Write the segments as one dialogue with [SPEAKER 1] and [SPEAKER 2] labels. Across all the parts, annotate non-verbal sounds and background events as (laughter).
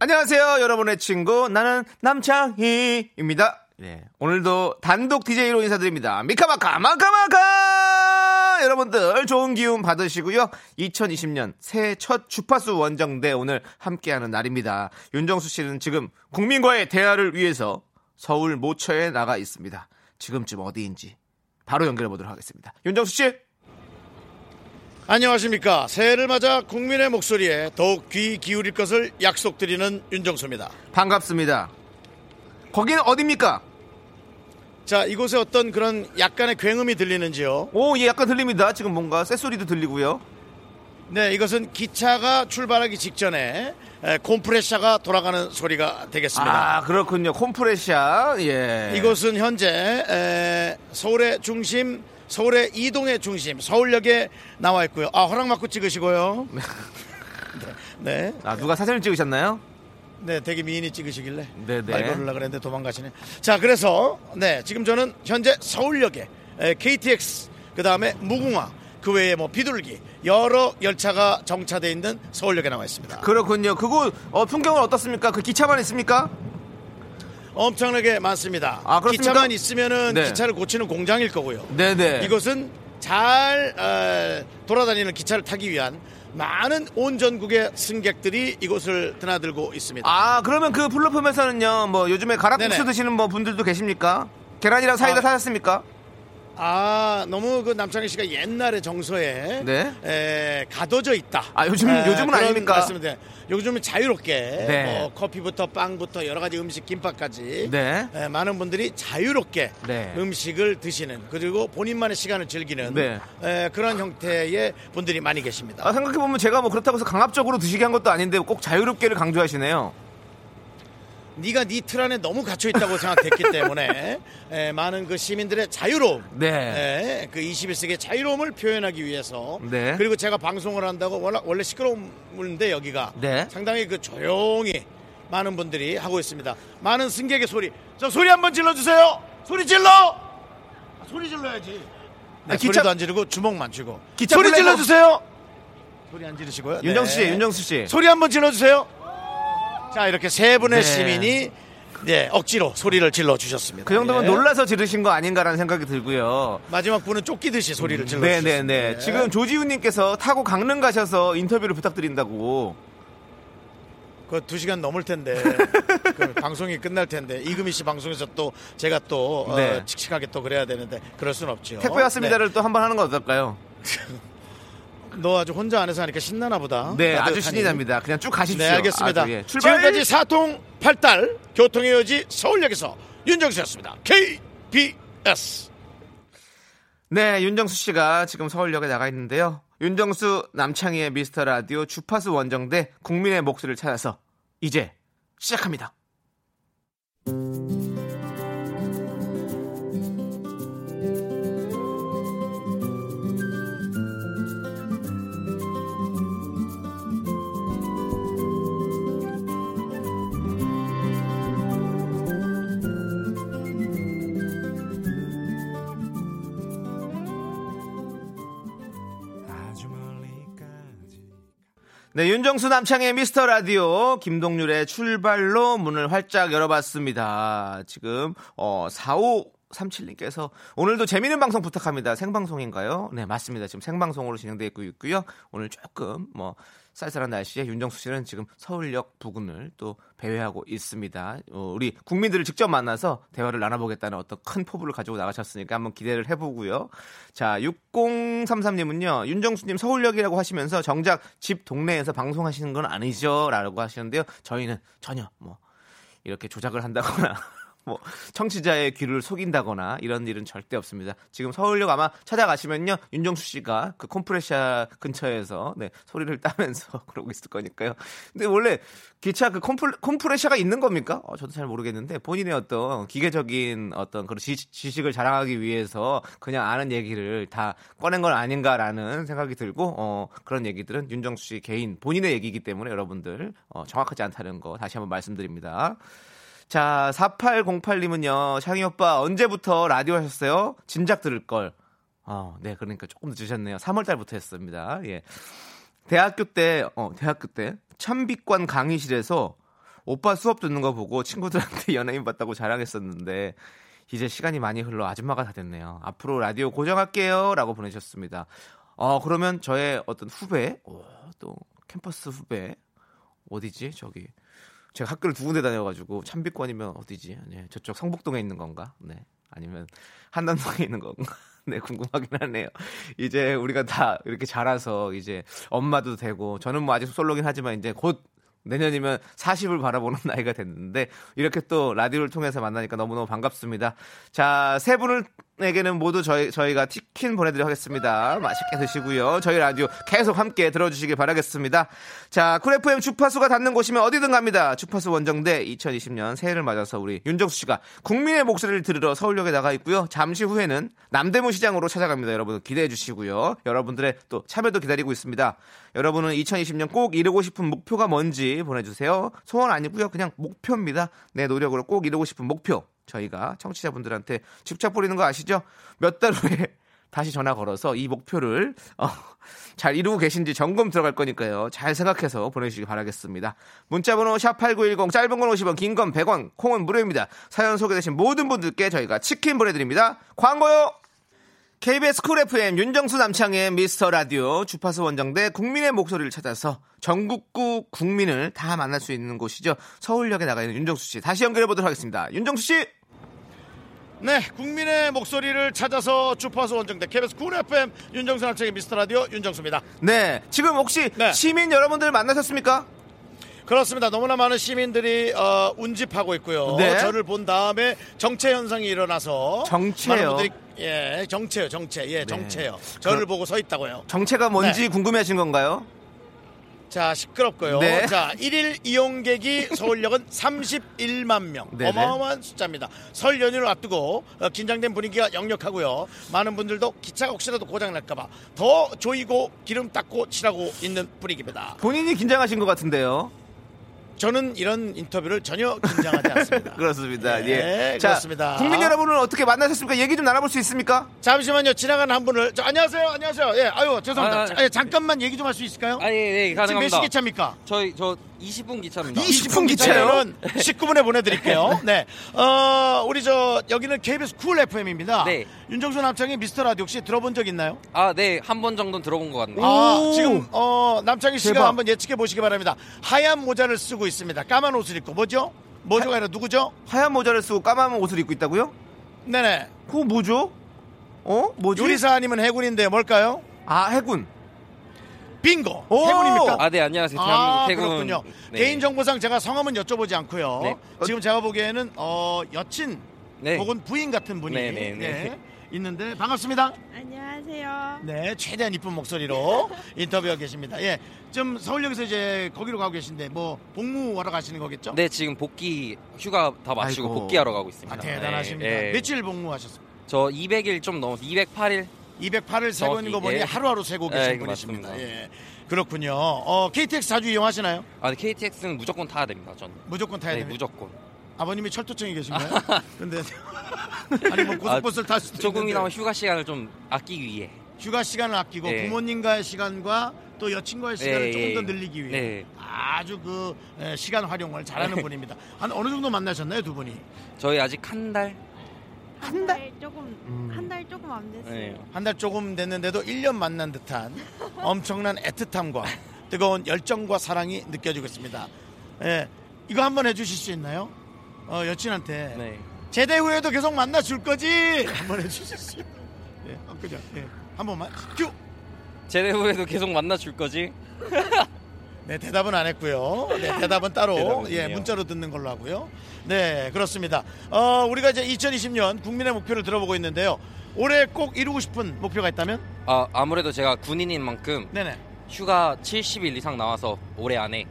[SPEAKER 1] 안녕하세요, 여러분의 친구. 나는 남창희입니다. 네, 오늘도 단독 DJ로 인사드립니다. 미카마카, 마카마카! 여러분들 좋은 기운 받으시고요. 2020년 새해 첫 주파수 원정대 오늘 함께하는 날입니다. 윤정수 씨는 지금 국민과의 대화를 위해서 서울 모처에 나가 있습니다. 지금쯤 어디인지 바로 연결해 보도록 하겠습니다. 윤정수 씨!
[SPEAKER 2] 안녕하십니까. 새해를 맞아 국민의 목소리에 더욱 귀 기울일 것을 약속드리는 윤정수입니다.
[SPEAKER 1] 반갑습니다. 거기는 어딥니까?
[SPEAKER 2] 자, 이곳에 어떤 그런 약간의 굉음이 들리는지요?
[SPEAKER 1] 오, 예, 약간 들립니다. 지금 뭔가 쇳소리도 들리고요.
[SPEAKER 2] 네, 이것은 기차가 출발하기 직전에 에, 콤프레셔가 돌아가는 소리가 되겠습니다.
[SPEAKER 1] 아, 그렇군요. 콤프레샤. 예.
[SPEAKER 2] 이곳은 현재 에, 서울의 중심, 서울의 이동의 중심, 서울역에 나와 있고요. 아, 허락 받고 찍으시고요. (laughs) 네.
[SPEAKER 1] 아, 누가 사진을 찍으셨나요?
[SPEAKER 2] 네, 되게 미인이 찍으시길래
[SPEAKER 1] 네네.
[SPEAKER 2] 말 걸으려고 그랬는데 도망가시네. 자, 그래서 네, 지금 저는 현재 서울역에 에, KTX 그 다음에 무궁화 그 외에 뭐 비둘기 여러 열차가 정차돼 있는 서울역에 나와 있습니다.
[SPEAKER 1] 그렇군요. 그곳 어, 풍경은 어떻습니까? 그 기차만 있습니까?
[SPEAKER 2] 엄청나게 많습니다.
[SPEAKER 1] 아?
[SPEAKER 2] 기차만 있으면은
[SPEAKER 1] 네.
[SPEAKER 2] 기차를 고치는 공장일 거고요.
[SPEAKER 1] 네네.
[SPEAKER 2] 이것은 잘 어, 돌아다니는 기차를 타기 위한 많은 온 전국의 승객들이 이곳을 드나들고 있습니다.
[SPEAKER 1] 아, 그러면 그 플랫폼에서는요, 뭐 요즘에 가락국수
[SPEAKER 2] 네네.
[SPEAKER 1] 드시는 뭐 분들도 계십니까? 계란이랑 사이다
[SPEAKER 2] 아.
[SPEAKER 1] 사셨습니까?
[SPEAKER 2] 아 너무 그 남창희 씨가 옛날의 정서에
[SPEAKER 1] 네.
[SPEAKER 2] 에, 가둬져 있다.
[SPEAKER 1] 아, 요즘- 요즘은 아닙니까?
[SPEAKER 2] 드려요. 요즘은 자유롭게
[SPEAKER 1] 네.
[SPEAKER 2] 뭐 커피부터 빵부터 여러 가지 음식 김밥까지
[SPEAKER 1] 네.
[SPEAKER 2] 에, 많은 분들이 자유롭게
[SPEAKER 1] 네.
[SPEAKER 2] 음식을 드시는 그리고 본인만의 시간을 즐기는
[SPEAKER 1] 네.
[SPEAKER 2] 에, 그런 형태의 분들이 많이 계십니다.
[SPEAKER 1] 아, 생각해 보면 제가 뭐 그렇다고 해서 강압적으로 드시게 한 것도 아닌데 꼭 자유롭게를 강조하시네요.
[SPEAKER 2] 네가 네 틀 안에 너무 갇혀 있다고 생각했기 때문에 에, (laughs) 많은 그 시민들의 자유로움,
[SPEAKER 1] 네.
[SPEAKER 2] 에, 그 21세기의 자유로움을 표현하기 위해서
[SPEAKER 1] 네.
[SPEAKER 2] 그리고 제가 방송을 한다고 원래, 원래 시끄러운데 여기가
[SPEAKER 1] 네.
[SPEAKER 2] 상당히 그 조용히 많은 분들이 하고 있습니다. 많은 승객의 소리, 저 소리 한번 질러 주세요. 소리 질러. 아, 소리 질러야지. 네,
[SPEAKER 1] 아, 기차-
[SPEAKER 2] 소리도 안 지르고 주먹만 쥐고
[SPEAKER 1] 기차
[SPEAKER 2] 소리
[SPEAKER 1] 플랫폼-
[SPEAKER 2] 질러 주세요. 소리 안 지르시고요.
[SPEAKER 1] 윤정수 씨,
[SPEAKER 2] 네.
[SPEAKER 1] 윤정수 씨.
[SPEAKER 2] 소리 한번 질러 주세요. 자, 이렇게 세 분의
[SPEAKER 1] 네.
[SPEAKER 2] 시민이 네, 억지로 소리를 질러 주셨습니다.
[SPEAKER 1] 그 정도면
[SPEAKER 2] 예.
[SPEAKER 1] 놀라서 지르신 거 아닌가라는 생각이 들고요.
[SPEAKER 2] 마지막 분은 쫓기듯이 소리를 질러
[SPEAKER 1] 네네네.
[SPEAKER 2] 주셨습니다.
[SPEAKER 1] 지금 조지훈 님께서 타고 강릉 가셔서 인터뷰를 부탁드린다고.
[SPEAKER 2] 그 두 시간 넘을 텐데 (laughs) 그 방송이 끝날 텐데 이금희 씨 방송에서 또 제가 또 어,
[SPEAKER 1] 네.
[SPEAKER 2] 칙칙하게 또 그래야 되는데 그럴 순 없죠.
[SPEAKER 1] 택배 왔습니다를 또한 번 하는 건 어떨까요? (laughs)
[SPEAKER 2] 네. 너 아주 혼자 안에서 하니까 신나나 보다.
[SPEAKER 1] 네, 아주. 신이 납니다. 그냥 쭉 가십시오.
[SPEAKER 2] 네, 알겠습니다.
[SPEAKER 1] 아주, 예. 출발!
[SPEAKER 2] 지금까지 사통 팔달 교통의 여지 서울역에서 윤정수였습니다. KBS.
[SPEAKER 1] 네, 윤정수 씨가 지금 서울역에 나가 있는데요. 윤정수 남창희의 미스터 라디오 주파수 원정대 국민의 목소리를 찾아서 이제 시작합니다. 네, 윤정수 남창의 미스터 라디오 김동률의 출발로 문을 활짝 열어봤습니다. 지금 어 4537님께서 오늘도 재미있는 방송 부탁합니다. 생방송인가요? 네, 맞습니다. 지금 생방송으로 진행되고 있고요. 오늘 조금 뭐 쌀쌀한 날씨에 윤정수 씨는 지금 서울역 부근을 또 배회하고 있습니다. 어, 우리 국민들을 직접 만나서 대화를 나눠보겠다는 어떤 큰 포부를 가지고 나가셨으니까 한번 기대를 해보고요. 자, 6033님은요, 윤정수님 서울역이라고 하시면서 정작 집 동네에서 방송하시는 건 아니죠? 라고 하시는데요. 저희는 전혀 뭐, 이렇게 조작을 한다거나 뭐 청취자의 귀를 속인다거나 이런 일은 절대 없습니다. 지금 서울역 아마 찾아가시면요 윤정수 씨가 그 콤프레샤 근처에서 네, 소리를 따면서 (laughs) 그러고 있을 거니까요. 근데 원래 기차 그 콤프, 콤프레샤가 있는 겁니까? 어, 저도 잘 모르겠는데 본인의 어떤 기계적인 어떤 그런 지, 지식을 자랑하기 위해서 그냥 아는 얘기를 다 꺼낸 건 아닌가라는 생각이 들고 어, 그런 얘기들은 윤정수 씨 개인 본인의 얘기이기 때문에 여러분들 어, 정확하지 않다는 거 다시 한번 말씀드립니다. 자, 4808님은요, 샤이 오빠 언제부터 라디오 하셨어요? 진작 들을 걸. 어, 네, 그러니까 조금 늦으셨네요. 3월달부터 했습니다. 예. 대학교 때, 어, 대학교 때, 참비관 강의실에서 오빠 수업 듣는 거 보고 친구들한테 (laughs) 연예인 봤다고 자랑했었는데, 이제 시간이 많이 흘러 아줌마가 다 됐네요. 앞으로 라디오 고정할게요. 라고 보내셨습니다. 어, 그러면 저의 어떤 후배, 오, 또 캠퍼스 후배, 어디지? 저기. 제가 학교를 두 군데 다녀가지고 참비권이면 어디지? 네, 저쪽 성북동에 있는 건가? 네, 아니면 한남동에 있는 건가? (laughs) 네, 궁금하긴 하네요. 이제 우리가 다 이렇게 자라서 이제 엄마도 되고 저는 뭐 아직 솔로긴 하지만 이제 곧 내년이면 40을 바라보는 (laughs) 나이가 됐는데 이렇게 또 라디오를 통해서 만나니까 너무너무 반갑습니다. 자, 세 분 에게는 모두 저희, 저희가 치킨 보내드리도록 하겠습니다. 맛있게 드시고요. 저희 라디오 계속 함께 들어주시길 바라겠습니다. 자, Cool FM 주파수가 닿는 곳이면 어디든 갑니다. 주파수 원정대 2020년 새해를 맞아서 우리 윤정수 씨가 국민의 목소리를 들으러 서울역에 나가 있고요. 잠시 후에는 남대문 시장으로 찾아갑니다. 여러분 기대해 주시고요. 여러분들의 또 참여도 기다리고 있습니다. 여러분은 2020년 꼭 이루고 싶은 목표가 뭔지 보내주세요. 소원 아니고요. 그냥 목표입니다. 내 노력으로 꼭 이루고 싶은 목표. 저희가 청취자분들한테 직접 뿌리는 거 아시죠? 몇 달 후에 (laughs) 다시 전화 걸어서 이 목표를 어, (laughs) 잘 이루고 계신지 점검 들어갈 거니까요. 잘 생각해서 보내주시기 바라겠습니다. 문자번호 샵8910 짧은 건 50원 긴 건 100원 콩은 무료입니다. 사연 소개되신 모든 분들께 저희가 치킨 보내드립니다. 광고요. KBS Cool FM 윤정수 남창희의 미스터 라디오 주파수 원정대 국민의 목소리를 찾아서 전국구 국민을 다 만날 수 있는 곳이죠. 서울역에 나가 있는 윤정수 씨 다시 연결해 보도록 하겠습니다. 윤정수 씨.
[SPEAKER 2] 네, 국민의 목소리를 찾아서 주파수 원정대 KBS Cool FM 윤정수 남창희의 미스터 라디오 윤정수입니다.
[SPEAKER 1] 네, 지금 혹시
[SPEAKER 2] 네.
[SPEAKER 1] 시민 여러분들 만나셨습니까?
[SPEAKER 2] 그렇습니다. 너무나 많은 시민들이 어, 운집하고 있고요.
[SPEAKER 1] 네.
[SPEAKER 2] 저를 본 다음에 정체 현상이 일어나서
[SPEAKER 1] 정체요?
[SPEAKER 2] 많은 분들이 예, 정체요, 정체, 예, 정체요. 저를 보고 서 있다고요.
[SPEAKER 1] 정체가 뭔지
[SPEAKER 2] 네.
[SPEAKER 1] 궁금해하신 건가요?
[SPEAKER 2] 자, 시끄럽고요.
[SPEAKER 1] 네.
[SPEAKER 2] 자, 1일 이용객이 서울역은 (laughs) 31만 명.
[SPEAKER 1] 네네.
[SPEAKER 2] 어마어마한 숫자입니다. 설 연휴를 앞두고 어, 긴장된 분위기가 역력하고요. 많은 분들도 기차가 혹시라도 고장 날까봐 더 조이고 기름 닦고 칠하고 있는 분위기입니다.
[SPEAKER 1] 본인이 긴장하신 것 같은데요.
[SPEAKER 2] 저는 이런 인터뷰를 전혀 긴장하지 않습니다. (laughs)
[SPEAKER 1] 그렇습니다.
[SPEAKER 2] 네,
[SPEAKER 1] 예. 자,
[SPEAKER 2] 그렇습니다.
[SPEAKER 1] 국민 여러분은 어떻게 만나셨습니까? 얘기 좀 나눠볼 수 있습니까?
[SPEAKER 2] 잠시만요. 지나가는 한 분을 저, 안녕하세요. 안녕하세요. 예, 아유 죄송합니다.
[SPEAKER 3] 아,
[SPEAKER 2] 자, 예, 잠깐만 얘기 좀 할 수 있을까요?
[SPEAKER 3] 아, 예, 예,
[SPEAKER 2] 지금 몇
[SPEAKER 3] 가능합니다.
[SPEAKER 2] 시 기차입니까?
[SPEAKER 3] 저희, 저 20분 기차입니다.
[SPEAKER 1] 20분 기차요?
[SPEAKER 2] 기차는 19분에 (laughs) 보내드릴게요. (laughs) 네. 어, 우리 저, 여기는 KBS 쿨 FM입니다.
[SPEAKER 3] 네.
[SPEAKER 2] 윤정수 남창의 미스터 라디오 혹시 들어본 적 있나요?
[SPEAKER 3] 아, 네, 한 번 정도는 들어본 것 같네요.
[SPEAKER 2] 아,
[SPEAKER 1] 오.
[SPEAKER 2] 지금, 어, 남창희 씨가
[SPEAKER 1] 대박.
[SPEAKER 2] 한번 예측해 보시기 바랍니다. 하얀 모자를 쓰고 있습니다. 까만 옷을 입고. 뭐죠? 뭐죠가 아니라 누구죠?
[SPEAKER 1] 하얀 모자를 쓰고 까만 옷을 입고 있다고요?
[SPEAKER 2] 네네.
[SPEAKER 1] 그거 뭐죠? 어? 뭐지?
[SPEAKER 2] 요리사 아니면 해군인데 뭘까요?
[SPEAKER 1] 아, 해군.
[SPEAKER 2] 빙고!
[SPEAKER 1] 오.
[SPEAKER 2] 해군입니까?
[SPEAKER 3] 아, 네, 안녕하세요.
[SPEAKER 2] 아,
[SPEAKER 3] 대한민국 해군.
[SPEAKER 2] 그렇군요.
[SPEAKER 3] 네.
[SPEAKER 2] 개인정보상 제가 성함은 여쭤보지 않고요.
[SPEAKER 3] 네.
[SPEAKER 2] 지금 제가 보기에는, 어, 여친
[SPEAKER 3] 네.
[SPEAKER 2] 혹은 부인 같은 분이
[SPEAKER 3] 네, 네, 네.
[SPEAKER 2] 네, 있는데 반갑습니다.
[SPEAKER 4] 안녕하세요.
[SPEAKER 2] 네, 최대한 이쁜 목소리로 (laughs) 인터뷰하고 계십니다. 예, 좀 서울역에서 이제 거기로 가고 계신데 뭐 복무하러 가시는 거겠죠?
[SPEAKER 3] 네, 지금 복귀 휴가 다 마치고
[SPEAKER 1] 아이고.
[SPEAKER 3] 복귀하러 가고 있습니다.
[SPEAKER 2] 아, 대단하십니다.
[SPEAKER 3] 네, 네.
[SPEAKER 2] 며칠 복무하셨습니까?
[SPEAKER 3] 저 200일 좀 넘어서 208일?
[SPEAKER 2] 208을 세고 거 보니
[SPEAKER 3] 예.
[SPEAKER 2] 하루하루 세고 계신
[SPEAKER 3] 네,
[SPEAKER 2] 분이십니다. 예, 그렇군요. 어, KTX 자주 이용하시나요?
[SPEAKER 3] 아, 네, KTX는 무조건 타야 됩니다, 저는.
[SPEAKER 2] 무조건 타야
[SPEAKER 3] 네,
[SPEAKER 2] 됩니다.
[SPEAKER 3] 무조건.
[SPEAKER 2] 아버님이 철도청에 계신가요? (laughs) 근데 (laughs) 아니 뭐 고속버스를 탈 수도
[SPEAKER 3] 조금이나마
[SPEAKER 2] 있는데
[SPEAKER 3] 휴가 시간을 좀 아끼기 위해.
[SPEAKER 2] 휴가 시간을 아끼고
[SPEAKER 3] 네.
[SPEAKER 2] 부모님과의 시간과 또 여친과의 시간을
[SPEAKER 3] 네,
[SPEAKER 2] 조금 더
[SPEAKER 3] 예.
[SPEAKER 2] 늘리기 위해
[SPEAKER 3] 네.
[SPEAKER 2] 아주 그 에, 시간 활용을 잘하는 분입니다. 한 어느 정도 만나셨나요 두 분이?
[SPEAKER 3] 저희 아직 한 달?
[SPEAKER 4] 한 달 조금
[SPEAKER 1] 음.
[SPEAKER 4] 한달 조금 안 됐어요.
[SPEAKER 3] 네.
[SPEAKER 2] 한달 조금 됐는데도 1년 만난 듯한 (laughs) 엄청난 애틋함과 뜨거운 열정과 사랑이 느껴지고 있습니다. 예, 이거 한번 해주실 수 있나요? 어, 여친한테
[SPEAKER 3] 네.
[SPEAKER 2] 제대 후에도 계속 만나 줄 거지? 한번 해주실 수 있나요? 예, (laughs) 어, 그죠? 예, 한 번만 큐.
[SPEAKER 3] 제대 후에도 계속 만나 줄 거지? (laughs)
[SPEAKER 2] 네, 대답은 안 했고요. 네, 대답은 따로
[SPEAKER 3] 대답은
[SPEAKER 2] 예. 문자로 듣는 걸로 하고요. 네, 그렇습니다. 어, 우리가 이제 2020년 국민의 목표를 들어보고 있는데요. 올해 꼭 이루고 싶은 목표가 있다면?
[SPEAKER 3] 아 아무래도 제가 군인인 만큼
[SPEAKER 2] 네네.
[SPEAKER 3] 휴가 70일 이상 나와서 올해 안에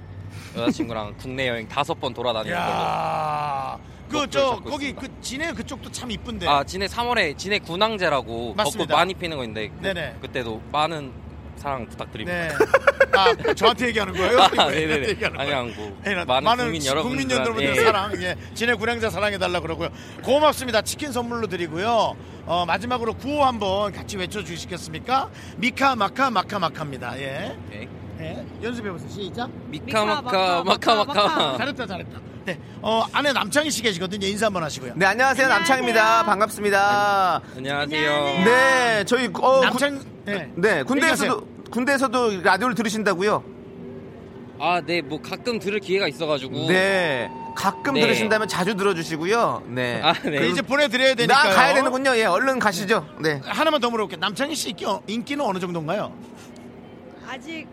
[SPEAKER 3] 여자친구랑 (laughs) 국내 여행 다섯 번 돌아다니는 걸로.
[SPEAKER 2] 야, 그
[SPEAKER 3] 목표를
[SPEAKER 2] 저
[SPEAKER 3] 잡고
[SPEAKER 2] 거기
[SPEAKER 3] 있습니다.
[SPEAKER 2] 그 진해 그쪽도 참 이쁜데.
[SPEAKER 3] 아 진해 3월에 진해 군항제라고
[SPEAKER 2] 맞습니다.
[SPEAKER 3] 벚꽃 많이 피는 거인데 그-
[SPEAKER 2] 네네.
[SPEAKER 3] 그때도 많은 사랑 부탁드립니다.
[SPEAKER 2] 네. (laughs) 아, 저한테 얘기하는 거예요?
[SPEAKER 3] 아, 네네네.
[SPEAKER 2] 얘한테 얘기하는
[SPEAKER 3] 아니
[SPEAKER 2] 거예요?
[SPEAKER 3] 아니고
[SPEAKER 2] 예,
[SPEAKER 3] 많은, 국민 여러분들
[SPEAKER 2] 국민 여러분들 사랑, 예, 진해 군행자 사랑해달라 그러고요. 고맙습니다. 치킨 선물로 드리고요. 어, 마지막으로 구호 한번 같이 외쳐주시겠습니까? 미카 마카 마카 마카입니다. 예.
[SPEAKER 3] 네.
[SPEAKER 2] 예. 연습해보세요. 시작.
[SPEAKER 3] 미카 마카 마카 마카.
[SPEAKER 2] 잘했다, 잘했다. 네. 어, 안에 남창희 씨 계시거든요. 인사 한번 하시고요.
[SPEAKER 1] 네, 안녕하세요. 남창입니다. 반갑습니다.
[SPEAKER 3] 안녕하세요.
[SPEAKER 1] 네, 저희 어,
[SPEAKER 2] 남창,
[SPEAKER 1] 군-
[SPEAKER 2] 네.
[SPEAKER 1] 네, 군대에서도. 군대에서도 라디오를 들으신다고요?
[SPEAKER 3] 아, 네, 뭐 가끔 들을 기회가 있어가지고.
[SPEAKER 1] 네. 가끔
[SPEAKER 3] 네.
[SPEAKER 1] 들으신다면 자주 들어주시고요. 네.
[SPEAKER 3] 아, 네.
[SPEAKER 2] 그 이제 보내드려야 되니까요.
[SPEAKER 1] 나 가야 되는군요. 예, 얼른 가시죠. 네.
[SPEAKER 2] 하나만 더 물어볼게요. 남창희 씨 인기, 인기는 어느 정도인가요?
[SPEAKER 4] 아직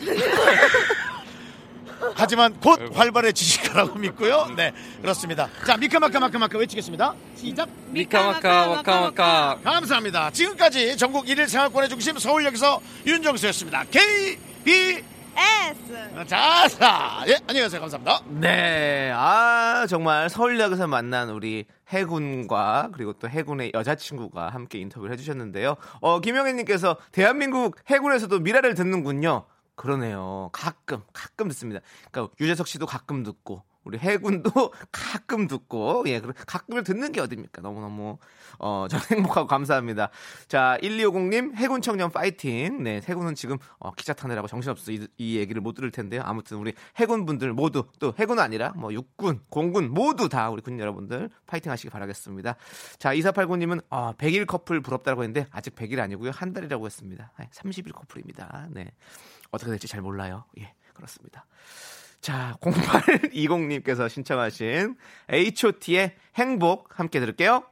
[SPEAKER 4] 못하네요. (laughs)
[SPEAKER 2] 하지만 곧 활발해지실 거라고 믿고요. 네, 그렇습니다. 자, 미카마카 마카마카 외치겠습니다. 시작.
[SPEAKER 3] 미카마카 마카마카.
[SPEAKER 2] 감사합니다. 지금까지 전국 1일 생활권의 중심 서울역에서 윤정수였습니다. KB
[SPEAKER 4] S.
[SPEAKER 2] 자사. 예, 안녕하세요. 감사합니다.
[SPEAKER 1] 네. 아, 정말 서울역에서 만난 우리 해군과 그리고 또 해군의 여자친구가 함께 인터뷰를 해주셨는데요. 어, 김영애님께서 대한민국 해군에서도 미라를 듣는군요. 그러네요. 가끔, 가끔 듣습니다. 그러니까 유재석 씨도 가끔 듣고, 우리 해군도 (laughs) 가끔 듣고, 예, 그럼 가끔을 듣는 게 어딥니까? 너무너무, 어, 저는 (laughs) 행복하고 감사합니다. 자, 1250님, 해군 청년 파이팅. 네, 해군은 지금, 어, 기차 타느라고 정신없어. 이, 이 얘기를 못 들을 텐데요. 아무튼 우리 해군 분들 모두, 또 해군 아니라, 뭐, 육군, 공군 모두 다 우리 군 여러분들 파이팅 하시기 바라겠습니다. 자, 2489님은, 아, 100일 커플 부럽다고 했는데, 아직 100일 아니고요. 한 달이라고 했습니다. 30일 커플입니다. 네. 어떻게 될지 잘 몰라요. 예, 그렇습니다. 자, 0820님께서 신청하신 H.O.T의 행복 함께 들을게요.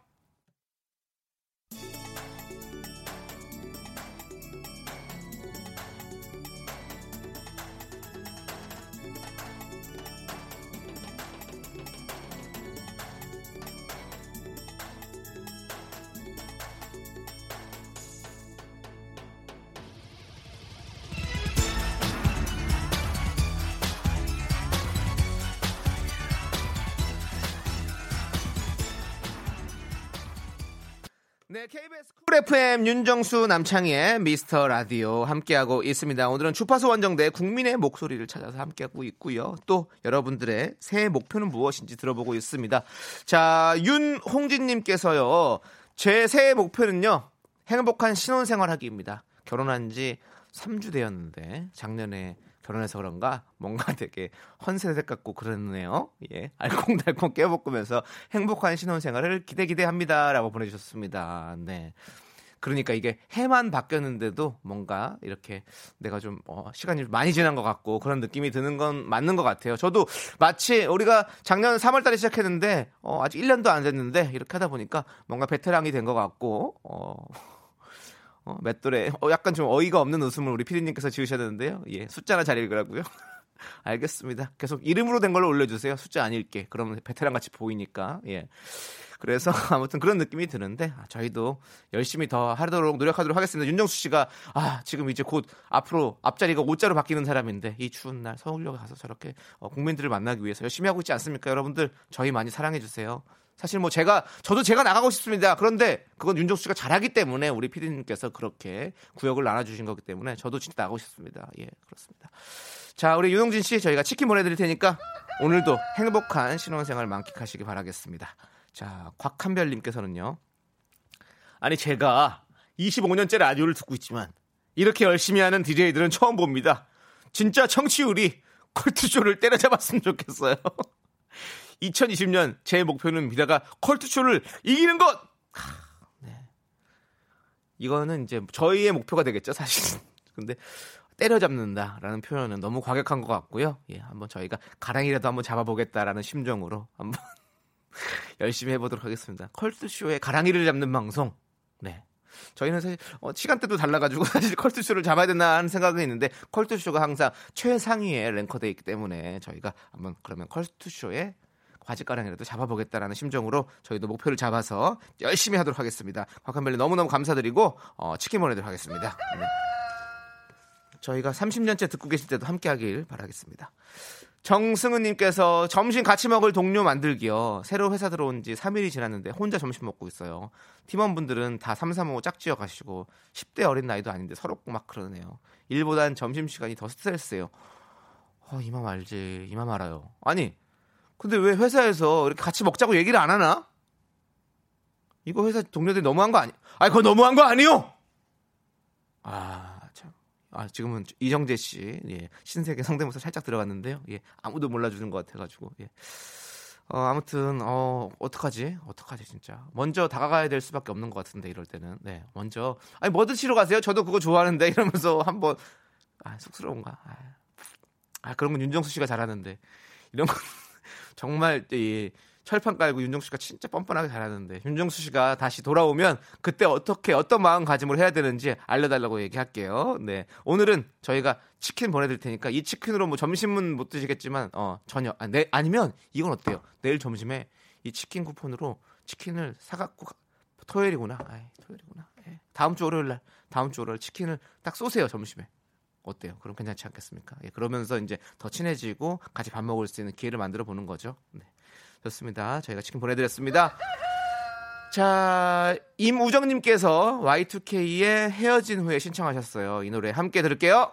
[SPEAKER 1] FM 윤정수 남창희의 미스터 라디오 함께하고 있습니다. 오늘은 주파수 원정대 국민의 목소리를 찾아서 함께하고 있고요. 또 여러분들의 새해 목표는 무엇인지 들어보고 있습니다. 자, 윤홍진님께서요. 제 새해 목표는요. 행복한 신혼생활 하기입니다. 결혼한 지 3주 되었는데 작년에 결혼해서 그런가 뭔가 되게 헌세색 같고 그러네요. 예. 알콩달콩 깨볶으면서 행복한 신혼생활을 기대 기대합니다라고 보내주셨습니다. 네. 그러니까 이게 해만 바뀌었는데도 뭔가 이렇게 내가 좀 어, 시간이 많이 지난 것 같고 그런 느낌이 드는 건 맞는 것 같아요. 저도 마치 우리가 작년 3월달에 시작했는데 어, 아직 1년도 안 됐는데 이렇게 하다 보니까 뭔가 베테랑이 된 것 같고 어, 어, 맷돌에 어, 약간 좀 어이가 없는 웃음을 우리 피디님께서 지으셨는데요. 예, 숫자나 잘 읽으라고요. (laughs) 알겠습니다. 계속 이름으로 된 걸로 올려주세요. 숫자 안 읽게. 그러면 베테랑 같이 보이니까. 예. 그래서 (laughs) 아무튼 그런 느낌이 드는데 아, 저희도 열심히 더 하도록 노력하도록 하겠습니다. 윤정수 씨가 아 지금 이제 곧 앞으로 앞자리가 오자로 바뀌는 사람인데 이 추운 날 서울역에 가서 저렇게 어, 국민들을 만나기 위해서 열심히 하고 있지 않습니까? 여러분들 저희 많이 사랑해 주세요. 사실 뭐 제가 저도 제가 나가고 싶습니다. 그런데 그건 윤정수 씨가 잘하기 때문에 우리 피디님께서 그렇게 구역을 나눠주신 거기 때문에 저도 진짜 나가고 싶습니다. 예 그렇습니다. 자 우리 윤용진 씨 저희가 치킨 보내드릴 테니까 오늘도 행복한 신혼생활 만끽하시기 바라겠습니다. 자 곽한별님께서는요. 아니 제가 25년째 라디오를 듣고 있지만 이렇게 열심히 하는 DJ들은 처음 봅니다. 진짜 청취율이 콜트쇼를 때려잡았으면 좋겠어요. (laughs) 2020년 제 목표는 미라가 컬투쇼를 이기는 것. 하, 네. 이거는 이제 저희의 목표가 되겠죠, 사실은. (laughs) 근데 때려잡는다라는 표현은 너무 과격한 것 같고요. 예, 한번 저희가 가랑이라도 한번 잡아보겠다라는 심정으로 한번 (laughs) 열심히 해보도록 하겠습니다. 컬투쇼의 가랑이를 잡는 방송. 네. 저희는 사실 어, 시간대도 달라가지고 (laughs) 사실 컬투쇼를 잡아야 되나 하는 생각은 있는데 컬투쇼가 항상 최상위에 랭커돼 있기 때문에 저희가 한번 그러면 컬투쇼에 과지가랑이라도 잡아보겠다라는 심정으로 저희도 목표를 잡아서 열심히 하도록 하겠습니다. 곽한별님 너무너무 감사드리고 어, 치킨 보내도록 하겠습니다. 네. 저희가 30년째 듣고 계실 때도 함께 하길 바라겠습니다. 정승은님께서 점심 같이 먹을 동료 만들기요. 새로 회사 들어온 지 3일이 지났는데 혼자 점심 먹고 있어요. 팀원분들은 다335 짝지어 가시고 10대 어린 나이도 아닌데 서로 막 그러네요. 일보단 점심시간이 더 스트레스예요. 어, 이맘 알지. 이맘 알아요. 아니, 근데 왜 회사에서 이렇게 같이 먹자고 얘기를 안 하나? 이거 회사 동료들이 너무한 거 아니? 아니, 그거 너무한 거 아니요? 아, 참. 아, 지금은 이정재 씨, 예, 신세계 성대모사 살짝 들어갔는데요. 예, 아무도 몰라주는 것 같아가지고, 예. 어, 아무튼, 어, 어떡하지? 어떡하지, 진짜. 먼저 다가가야 될 수밖에 없는 것 같은데, 이럴 때는. 네, 먼저. 아니, 뭐 드시러 가세요? 저도 그거 좋아하는데, (laughs) 이러면서 한번, 아, 쑥스러운가? 아, 아, 그런 건 윤정수 씨가 잘하는데. 이런 건 (laughs) 정말, 이, 철판 깔고 윤정수 씨가 진짜 뻔뻔하게 잘하는데 윤정수 씨가 다시 돌아오면 그때 어떻게 어떤 마음가짐으로 해야 되는지 알려달라고 얘기할게요. 네 오늘은 저희가 치킨 보내드릴 테니까 이 치킨으로 뭐 점심은 못 드시겠지만 어 저녁 아, 내, 아니면 이건 어때요? 내일 점심에 이 치킨 쿠폰으로 치킨을 사갖고 가- 토요일이구나. 아이, 토요일이구나. 예. 다음 주 월요일 날 다음 주 월요일 치킨을 딱 쏘세요 점심에. 어때요? 그럼 괜찮지 않겠습니까? 예, 그러면서 이제 더 친해지고 같이 밥 먹을 수 있는 기회를 만들어 보는 거죠. 네. 좋습니다. 저희가 치킨 보내드렸습니다. 자, 임우정님께서 Y2K의 헤어진 후에 신청하셨어요. 이 노래 함께 들을게요.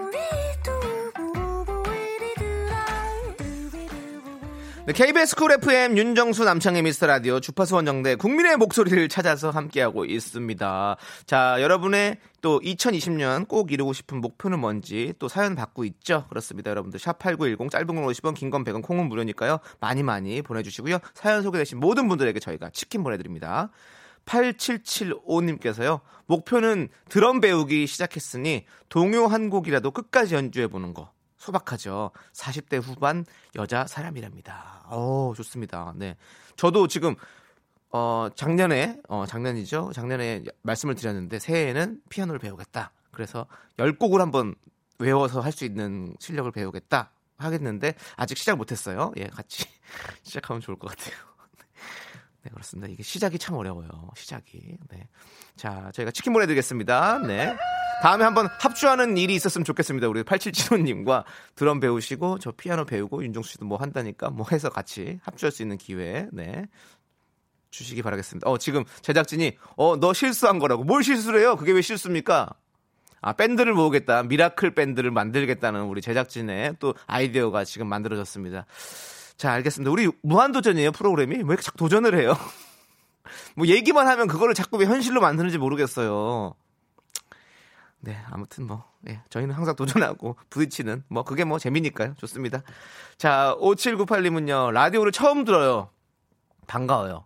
[SPEAKER 1] KBS Cool FM 윤정수 남창희의 미스터 라디오 주파수 원정대 국민의 목소리를 찾아서 함께하고 있습니다. 자, 여러분의 또 2020년 꼭 이루고 싶은 목표는 뭔지 또 사연 받고 있죠. 그렇습니다. 여러분들 샵8910 짧은 건 50원, 긴 건 100원, 콩은 무료니까요. 많이 많이 보내주시고요. 사연 소개되신 모든 분들에게 저희가 치킨 보내드립니다. 8775님께서요. 목표는 드럼 배우기 시작했으니 동요 한 곡이라도 끝까지 연주해보는 거. 소박하죠. 40대 후반 여자 사람이랍니다. 어, 좋습니다. 네. 저도 지금 어, 작년에 어, 작년이죠. 작년에 말씀을 드렸는데 새해에는 피아노를 배우겠다. 그래서 10곡을 한번 외워서 할 수 있는 실력을 배우겠다 하겠는데 아직 시작 못 했어요. 예, 같이 (laughs) 시작하면 좋을 것 같아요. 네, 그렇습니다. 이게 시작이 참 어려워요. 시작이. 네. 자, 저희가 치킨 보내드리겠습니다. 네. 다음에 한번 합주하는 일이 있었으면 좋겠습니다. 우리 8775님과 드럼 배우시고, 저 피아노 배우고, 윤정수 씨도 뭐 한다니까, 뭐 해서 같이 합주할 수 있는 기회, 네. 주시기 바라겠습니다. 어, 지금 제작진이, 어, 너 실수한 거라고. 뭘 실수를 해요? 그게 왜 실수입니까? 아, 밴드를 모으겠다. miracle 밴드를 만들겠다는 우리 제작진의 또 아이디어가 지금 만들어졌습니다. 자, 알겠습니다. 우리 무한도전이에요, 프로그램이. 왜 이렇게 자꾸 도전을 해요? (laughs) 뭐 얘기만 하면 그거를 자꾸 왜 현실로 만드는지 모르겠어요. 네, 아무튼 뭐, 예, 저희는 항상 도전하고 부딪히는, 뭐, 그게 뭐 재미니까요. 좋습니다. 자, 5798님은요, 라디오를 처음 들어요. 반가워요.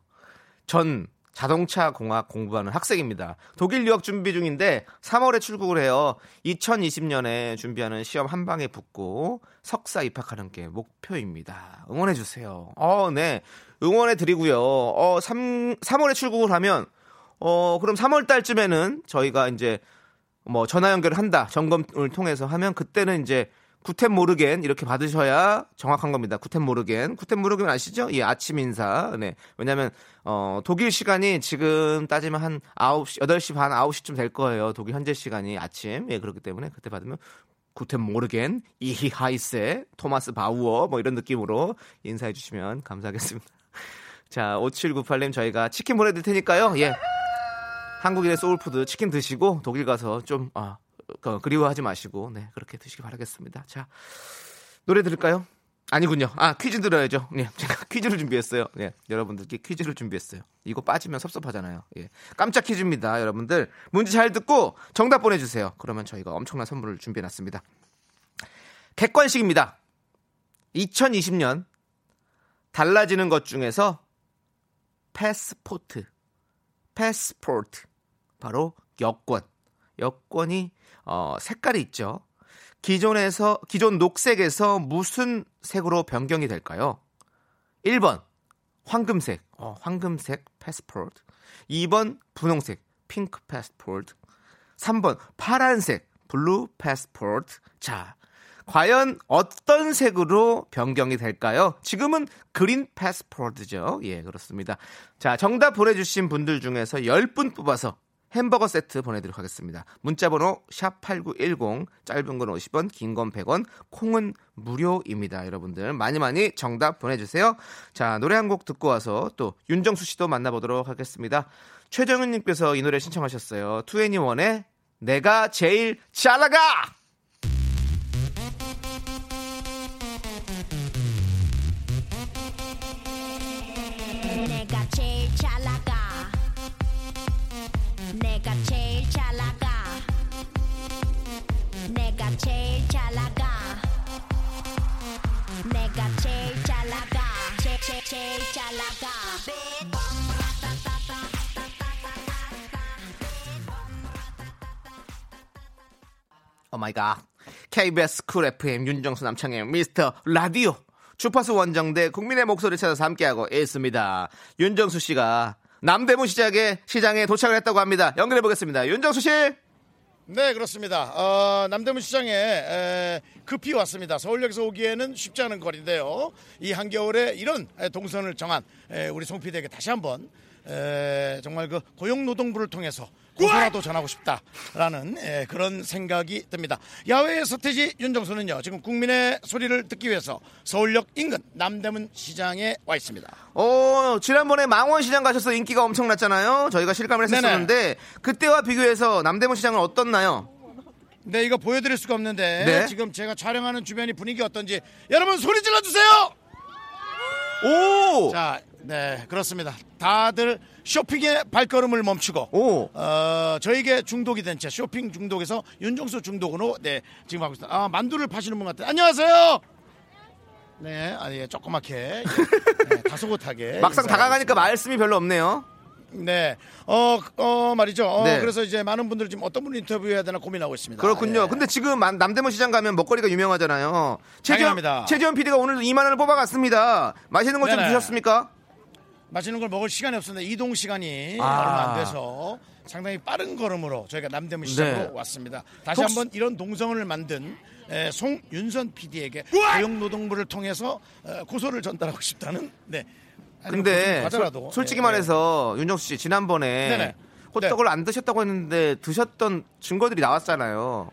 [SPEAKER 1] 전 자동차 공학 공부하는 학생입니다. 독일 유학 준비 중인데 3월에 출국을 해요. 2020년에 준비하는 시험 한 방에 붙고 석사 입학하는 게 목표입니다. 응원해 주세요. 어, 네. 응원해 드리고요. 어, 3 3월에 출국을 하면 어, 그럼 3월 달쯤에는 저희가 이제 뭐 전화 연결을 한다. 점검을 통해서 하면 그때는 이제 구텐 모르겐 이렇게 받으셔야 정확한 겁니다. 구텐 모르겐. 구텐 모르겐 아시죠? 예, 아침 인사. 네. 왜냐면 어, 독일 시간이 지금 따지면 한 9시, 8시 반, 9시쯤 될 거예요. 독일 현재 시간이 아침. 예, 그렇기 때문에 그때 받으면 구텐 모르겐, 이히 하이세, 토마스 바우어 뭐 이런 느낌으로 인사해 주시면 감사하겠습니다. (laughs) 자, 5798님 저희가 치킨 보내 드릴 테니까요. 예. 한국인의 soul food 치킨 드시고 독일 가서 좀, 아, 그, 그리워하지 마시고, 네, 그렇게 드시기 바라겠습니다. 자, 노래 들을까요? 아니군요. 아, 퀴즈 들어야죠. 네, 제가 (laughs) 퀴즈를 준비했어요. 네, 여러분들께 퀴즈를 준비했어요. 이거 빠지면 섭섭하잖아요. 예. 깜짝 퀴즈입니다. 여러분들. 문제 잘 듣고 정답 보내주세요. 그러면 저희가 엄청난 선물을 준비해놨습니다. 객관식입니다. 2020년 달라지는 것 중에서 패스포트, 패스포트 바로 여권. 여권이 어, 색깔이 있죠. 기존에서 기존 녹색에서 무슨 색으로 변경이 될까요? 1번 황금색, 어, 황금색 패스포트. 2번 분홍색, 핑크 패스포트. 3번 파란색, blue 패스포트. 자, 과연 어떤 색으로 변경이 될까요? 지금은 green 패스포트죠. 예, 그렇습니다. 자, 정답 보내주신 분들 중에서 10분 뽑아서 햄버거 세트 보내드리도록 하겠습니다. 문자번호 샵 8910 짧은 건 50원 긴 건 100원 콩은 무료입니다. 여러분들 많이 많이 정답 보내주세요. 자 노래 한 곡 듣고 와서 또 윤정수 씨도 만나보도록 하겠습니다. 최정은님께서 이 노래 신청하셨어요. 2NE1의 내가 제일 잘 나가!
[SPEAKER 5] 내가 제일 잘 나가 내가 제일 잘 나가 내가 제일 잘 나가 제, 제, 제일 잘 나가
[SPEAKER 1] Oh my god. KBS Cool FM 윤정수 남창희의 미스터 라디오. 주파수 원정대 국민의 목소리 찾아서 함께하고 있습니다. 윤정수 씨가 남대문 시장에 시장에 도착을 했다고 합니다. 연결해 보겠습니다. 윤정수 씨.
[SPEAKER 2] 네, 그렇습니다. 어, 남대문 시장에 에, 급히 왔습니다. 서울역에서 오기에는 쉽지 않은 거리인데요. 이 한겨울에 이런 에, 동선을 정한 에, 우리 송 PD에게 다시 한번 에, 정말 그 고용노동부를 통해서 고소라도 전하고 싶다라는 에, 그런 생각이 듭니다. 야외 서태지 윤정수는요, 지금 국민의 소리를 듣기 위해서 서울역 인근 남대문 시장에 와 있습니다.
[SPEAKER 1] 어, 지난번에 망원시장 가셔서 인기가 엄청났잖아요. 저희가 실감을. 했었는데 그때와 비교해서 남대문 시장은 어떻나요?
[SPEAKER 2] 네, 이거 보여드릴 수가 없는데
[SPEAKER 1] 네.
[SPEAKER 2] 지금 제가 촬영하는 주변이 분위기 어떤지 여러분 소리 질러 주세요.
[SPEAKER 1] 오!
[SPEAKER 2] 자, 네, 그렇습니다. 다들 쇼핑의 발걸음을 멈추고,
[SPEAKER 1] 오!
[SPEAKER 2] 어, 저에게 중독이 된 채 쇼핑 중독에서 윤종수 중독으로, 네, 지금 하고 있습니다. 아, 만두를 파시는 분 같아요. 안녕하세요! 네, 아니, 예, 조그맣게, 예, 네, (laughs) 다소곳하게.
[SPEAKER 1] 막상 다가가니까. 말씀이 별로 없네요.
[SPEAKER 2] 네, 어, 어, 말이죠. 어,
[SPEAKER 1] 네.
[SPEAKER 2] 그래서 이제 많은 분들 지금 어떤 분을 인터뷰해야 되나 고민하고 있습니다.
[SPEAKER 1] 그렇군요.
[SPEAKER 2] 예.
[SPEAKER 1] 근데 지금 만- 남대문 시장 가면 먹거리가 유명하잖아요.
[SPEAKER 2] 당연합니다.
[SPEAKER 1] 최지원 PD가 오늘 2만 원을 뽑아갔습니다. 맛있는 거 좀. 드셨습니까?
[SPEAKER 2] 맛있는 걸 먹을 시간이 없었는데 이동 시간이
[SPEAKER 1] 아.
[SPEAKER 2] 얼마 안 돼서 상당히 빠른 걸음으로 저희가 남대문 시장으로
[SPEAKER 1] 네.
[SPEAKER 2] 왔습니다. 다시
[SPEAKER 1] 혹시-
[SPEAKER 2] 한번 이런 동성을 만든 에, 송윤선 PD에게 고용노동부를 통해서 어, 고소를 전달하고 싶다는 네.
[SPEAKER 1] 근데
[SPEAKER 2] 과자라도.
[SPEAKER 1] 솔- 솔직히
[SPEAKER 2] 네,
[SPEAKER 1] 말해서 윤정수 씨 지난번에
[SPEAKER 2] 네네.
[SPEAKER 1] 호떡을 안 드셨다고 했는데 드셨던 증거들이 나왔잖아요.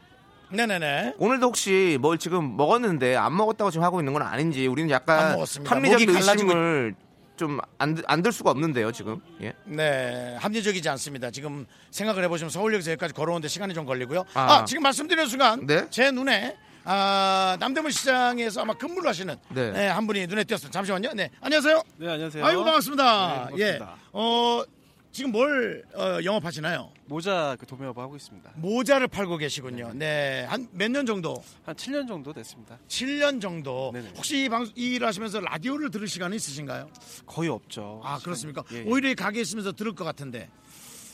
[SPEAKER 2] 네. 네네네.
[SPEAKER 1] 오늘도 혹시 뭘 지금 먹었는데 안 먹었다고 지금 하고 있는 건 아닌지 우리는
[SPEAKER 2] 안
[SPEAKER 1] 약간. 합리적인 의심을 좀안들 수가 없는데요 지금. 예.
[SPEAKER 2] 네, 합리적이지 않습니다. 지금 생각을 해보시면 서울역에서 여기까지 걸어오는데 시간이 좀 걸리고요. 아,
[SPEAKER 1] 아.
[SPEAKER 2] 지금 말씀드리는 순간
[SPEAKER 1] 네.
[SPEAKER 2] 제 눈에 아, 남대문 시장에서 아마 근무를 하시는
[SPEAKER 1] 네.
[SPEAKER 2] 네, 한 분이 눈에 띄었어요. 잠시만요. 네, 안녕하세요.
[SPEAKER 6] 네, 안녕하세요.
[SPEAKER 2] 아이고 반갑습니다.
[SPEAKER 6] 네, 반갑습니다.
[SPEAKER 2] 예, 어 지금 뭘 어, 영업하시나요?
[SPEAKER 6] 모자 그 도매업 하고 있습니다.
[SPEAKER 2] 모자를 팔고 계시군요. 네, 한 몇 년 정도?
[SPEAKER 6] 한 7년 정도 됐습니다.
[SPEAKER 2] 7년 정도.
[SPEAKER 6] 네네.
[SPEAKER 2] 혹시 이 방송 이 일을 하시면서 라디오를 들을 시간이 있으신가요?
[SPEAKER 6] 거의 없죠.
[SPEAKER 2] 아
[SPEAKER 6] 시간이.
[SPEAKER 2] 그렇습니까?
[SPEAKER 6] 예, 예.
[SPEAKER 2] 오히려 이 가게에 있으면서 들을 것 같은데.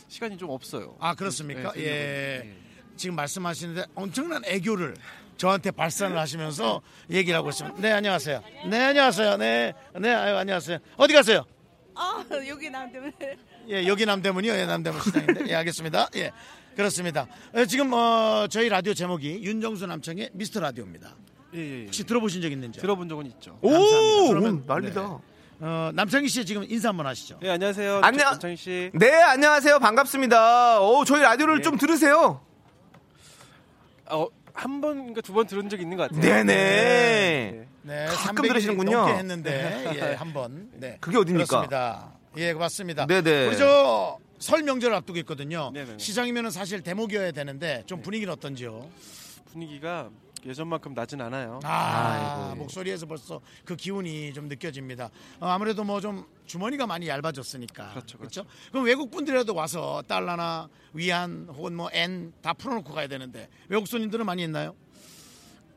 [SPEAKER 6] 시간이 좀 없어요.
[SPEAKER 2] 아 그렇습니까?
[SPEAKER 6] 네,
[SPEAKER 2] 예.
[SPEAKER 6] 예.
[SPEAKER 2] 지금 말씀하시는데 엄청난 애교를 저한테 발산을 하시면서 얘기를 하고 있습니다. 네 안녕하세요. 네 안녕하세요. 네, 네 아유, 안녕하세요. 어디 가세요?
[SPEAKER 4] 아 여기 남대문
[SPEAKER 2] 예 여기 남대문이요. 예 남대문 시장인데 예 알겠습니다. 예 그렇습니다. 예, 지금 어, 저희 라디오 제목이 윤정수 남창의 미스터 라디오입니다.
[SPEAKER 6] 예, 예, 예.
[SPEAKER 2] 혹시 들어보신 적 있는지?
[SPEAKER 6] 들어본 적은 있죠.
[SPEAKER 1] 오,
[SPEAKER 2] 감사합니다. 그러면-
[SPEAKER 1] 오, 난리다.
[SPEAKER 2] 네. 어, 남창희 씨 지금 인사 한번 하시죠.
[SPEAKER 6] 예, 안녕하세요.
[SPEAKER 1] 안녕-
[SPEAKER 6] 남창희 씨.
[SPEAKER 1] 네, 안녕하세요. 반갑습니다. 오, 저희 라디오를
[SPEAKER 6] 예.
[SPEAKER 1] 좀 들으세요.
[SPEAKER 6] 어, 한 번인가 두 번 들은 적이 있는 것 같아요.
[SPEAKER 1] 네네.
[SPEAKER 6] 네.
[SPEAKER 2] 네,
[SPEAKER 1] 가끔
[SPEAKER 2] 300이
[SPEAKER 1] 들으시는군요.
[SPEAKER 2] 넘게 했는데 예, 한 번. 네.
[SPEAKER 1] 그게 어딥니까?
[SPEAKER 2] 그렇습니다. 예, 맞습니다.
[SPEAKER 1] 네네.
[SPEAKER 2] 우리 저 설 명절 앞두고 있거든요.
[SPEAKER 6] 네네네.
[SPEAKER 2] 시장이면은 사실 대목이어야 되는데 좀 분위기는 어떤지요?
[SPEAKER 6] 분위기가 예전만큼 나진 않아요.
[SPEAKER 2] 아,
[SPEAKER 1] 아이고.
[SPEAKER 2] 목소리에서 벌써 그 기운이 좀 느껴집니다. 어, 아무래도 뭐 좀 주머니가 많이 얇아졌으니까.
[SPEAKER 6] 그렇죠,
[SPEAKER 2] 그렇죠. 그럼 외국 분들이라도 와서 달러나 위안 혹은 뭐 엔 다 풀어놓고 가야 되는데 외국 손님들은 많이 있나요?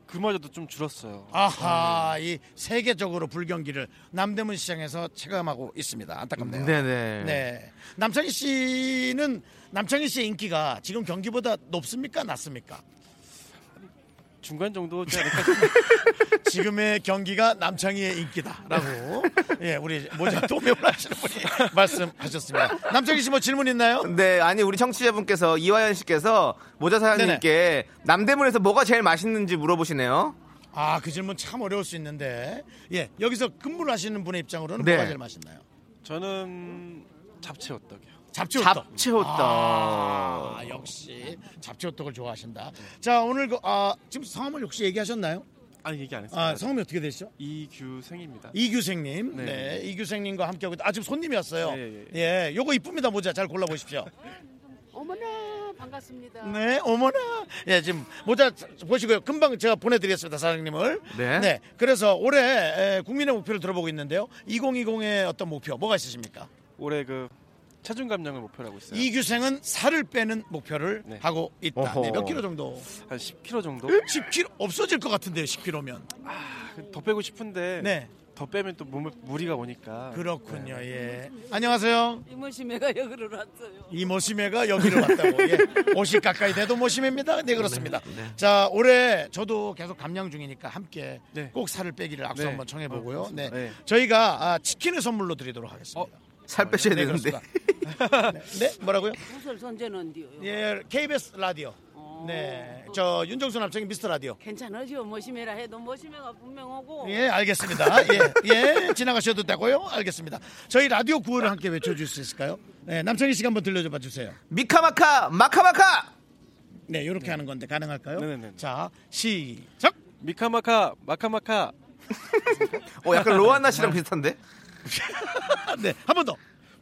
[SPEAKER 6] 그마저도 좀 줄었어요.
[SPEAKER 2] 아하, 이 세계적으로 불경기를 남대문 시장에서 체감하고 있습니다. 안타깝네요.
[SPEAKER 1] 네네.
[SPEAKER 2] 네. 남창희 씨는 남창희 씨의 인기가 지금 경기보다 높습니까? 낮습니까?
[SPEAKER 6] 중간 정도지 않을까 (laughs)
[SPEAKER 2] 지금의 경기가 남창희의 인기다라고 예 우리 모자 도매을 하시는 분이 말씀하셨습니다. 남창희 씨 뭐 질문 있나요?
[SPEAKER 1] 네, 아니 우리 청취자분께서 이화연 씨께서 모자 사장님께 남대문에서 뭐가 제일 맛있는지 물어보시네요.
[SPEAKER 2] 아 그 질문 참 어려울 수 있는데 예 여기서 근무를 하시는 분의 입장으로는
[SPEAKER 1] 네.
[SPEAKER 2] 뭐가 제일 맛있나요?
[SPEAKER 6] 저는 잡채 호떡이요.
[SPEAKER 2] 잡채 호떡.
[SPEAKER 1] 잡채 호떡.
[SPEAKER 2] 아, 역시 잡채 호떡을 좋아하신다. 자 오늘 그, 아, 지금 성함을 혹시 얘기하셨나요?
[SPEAKER 6] 아니 얘기 안 했습니다.
[SPEAKER 2] 아 성함이 어떻게 되시죠?
[SPEAKER 6] 이규생입니다.
[SPEAKER 2] 이규생님, 네,
[SPEAKER 6] 네.
[SPEAKER 2] 이규생님과 함께하고 있- 아 지금 손님이었어요.
[SPEAKER 6] 예,
[SPEAKER 2] 예, 요거 이쁩니다 모자 잘 골라 보십시오.
[SPEAKER 4] 어머나 반갑습니다.
[SPEAKER 2] 네, 어머나. 예, 지금 모자 보시고요. 금방 제가 보내드리겠습니다, 사장님을.
[SPEAKER 1] 네.
[SPEAKER 2] 그래서 올해 에, 국민의 목표를 들어보고 있는데요. 2020의 어떤 목표, 뭐가 있으십니까?
[SPEAKER 6] 올해 그 체중 감량을 목표로 하고 있어요.
[SPEAKER 2] 이규생은 살을 빼는 목표를
[SPEAKER 6] 네.
[SPEAKER 2] 하고 있다. 네, 몇 킬로 정도?
[SPEAKER 6] 한 10kg 정도.
[SPEAKER 2] 10킬로 없어질 것 같은데요, 10킬로면.
[SPEAKER 6] 더 빼고 싶은데
[SPEAKER 2] 네,
[SPEAKER 6] 더 빼면 또 몸에 무리가 오니까.
[SPEAKER 2] 그렇군요. 예. 안녕하세요.
[SPEAKER 4] 이모심애가 여기로 왔어요.
[SPEAKER 2] 이 모시매가 여기로 왔다고. 예. 옷이 가까이 돼도 모시매입니다. 네, 그렇습니다.
[SPEAKER 1] 네.
[SPEAKER 2] 자, 올해 저도 계속 감량 중이니까 함께
[SPEAKER 6] 네.
[SPEAKER 2] 꼭 살을 빼기를 악수
[SPEAKER 6] 네.
[SPEAKER 2] 한번 청해보고요.
[SPEAKER 6] 어,
[SPEAKER 2] 네.
[SPEAKER 6] 네.
[SPEAKER 2] 저희가 아, 치킨을 선물로 드리도록 하겠습니다.
[SPEAKER 1] 살 빼셔야
[SPEAKER 2] 네,
[SPEAKER 1] 되는데.
[SPEAKER 2] 네, 네, 뭐라고요?
[SPEAKER 4] 무술 선제는 디요.
[SPEAKER 2] 예, KBS 라디오.
[SPEAKER 4] 어,
[SPEAKER 2] 네, 저 윤정수 남창희 미스터 라디오.
[SPEAKER 4] 괜찮아죠. 모심애라 해도 모심애가 분명 오고.
[SPEAKER 2] 예, 알겠습니다. 예, 예, 지나가셔도 되고요. 알겠습니다. 저희 라디오 구호를 함께 외쳐줄 수 있을까요? 네, 남창희 씨가 한번 들려줘 봐 주세요.
[SPEAKER 1] 미카마카 마카마카.
[SPEAKER 2] 네, 이렇게 하는 건데 가능할까요?
[SPEAKER 6] 네네네.
[SPEAKER 2] 자, 시작.
[SPEAKER 6] 미카마카 마카마카
[SPEAKER 1] 어 약간 로아나 씨랑 비슷한데.
[SPEAKER 2] 아, 네, 한 번 더.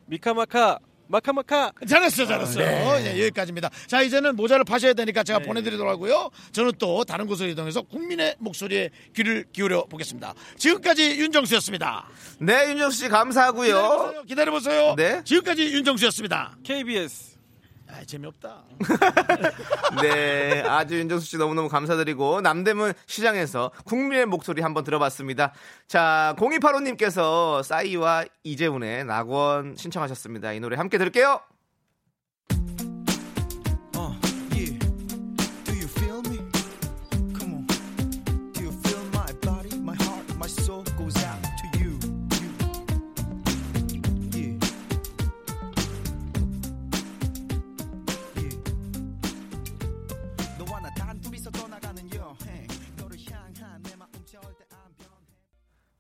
[SPEAKER 6] 미카마카 마카마카
[SPEAKER 2] 잘했어, 잘했어. 예, 여기까지입니다. 자, 이제는 모자를 파셔야 되니까 제가 보내드리도록 하고요. 저는 또 다른 곳으로 이동해서 국민의 목소리에 귀를 기울여 보겠습니다. 지금까지 윤정수였습니다.
[SPEAKER 1] 네, 윤정수 씨 감사하고요.
[SPEAKER 2] 기다려보세요. 기다려보세요.
[SPEAKER 1] 네.
[SPEAKER 2] 지금까지 윤정수였습니다.
[SPEAKER 6] KBS
[SPEAKER 2] 아, 재미없다. (laughs)
[SPEAKER 1] 네, 아주 윤정수 씨 너무너무 감사드리고 남대문 시장에서 국민의 목소리 한번 들어봤습니다. 자, 0285님께서 싸이와 이재훈의 낙원 신청하셨습니다. 이 노래 함께 들을게요.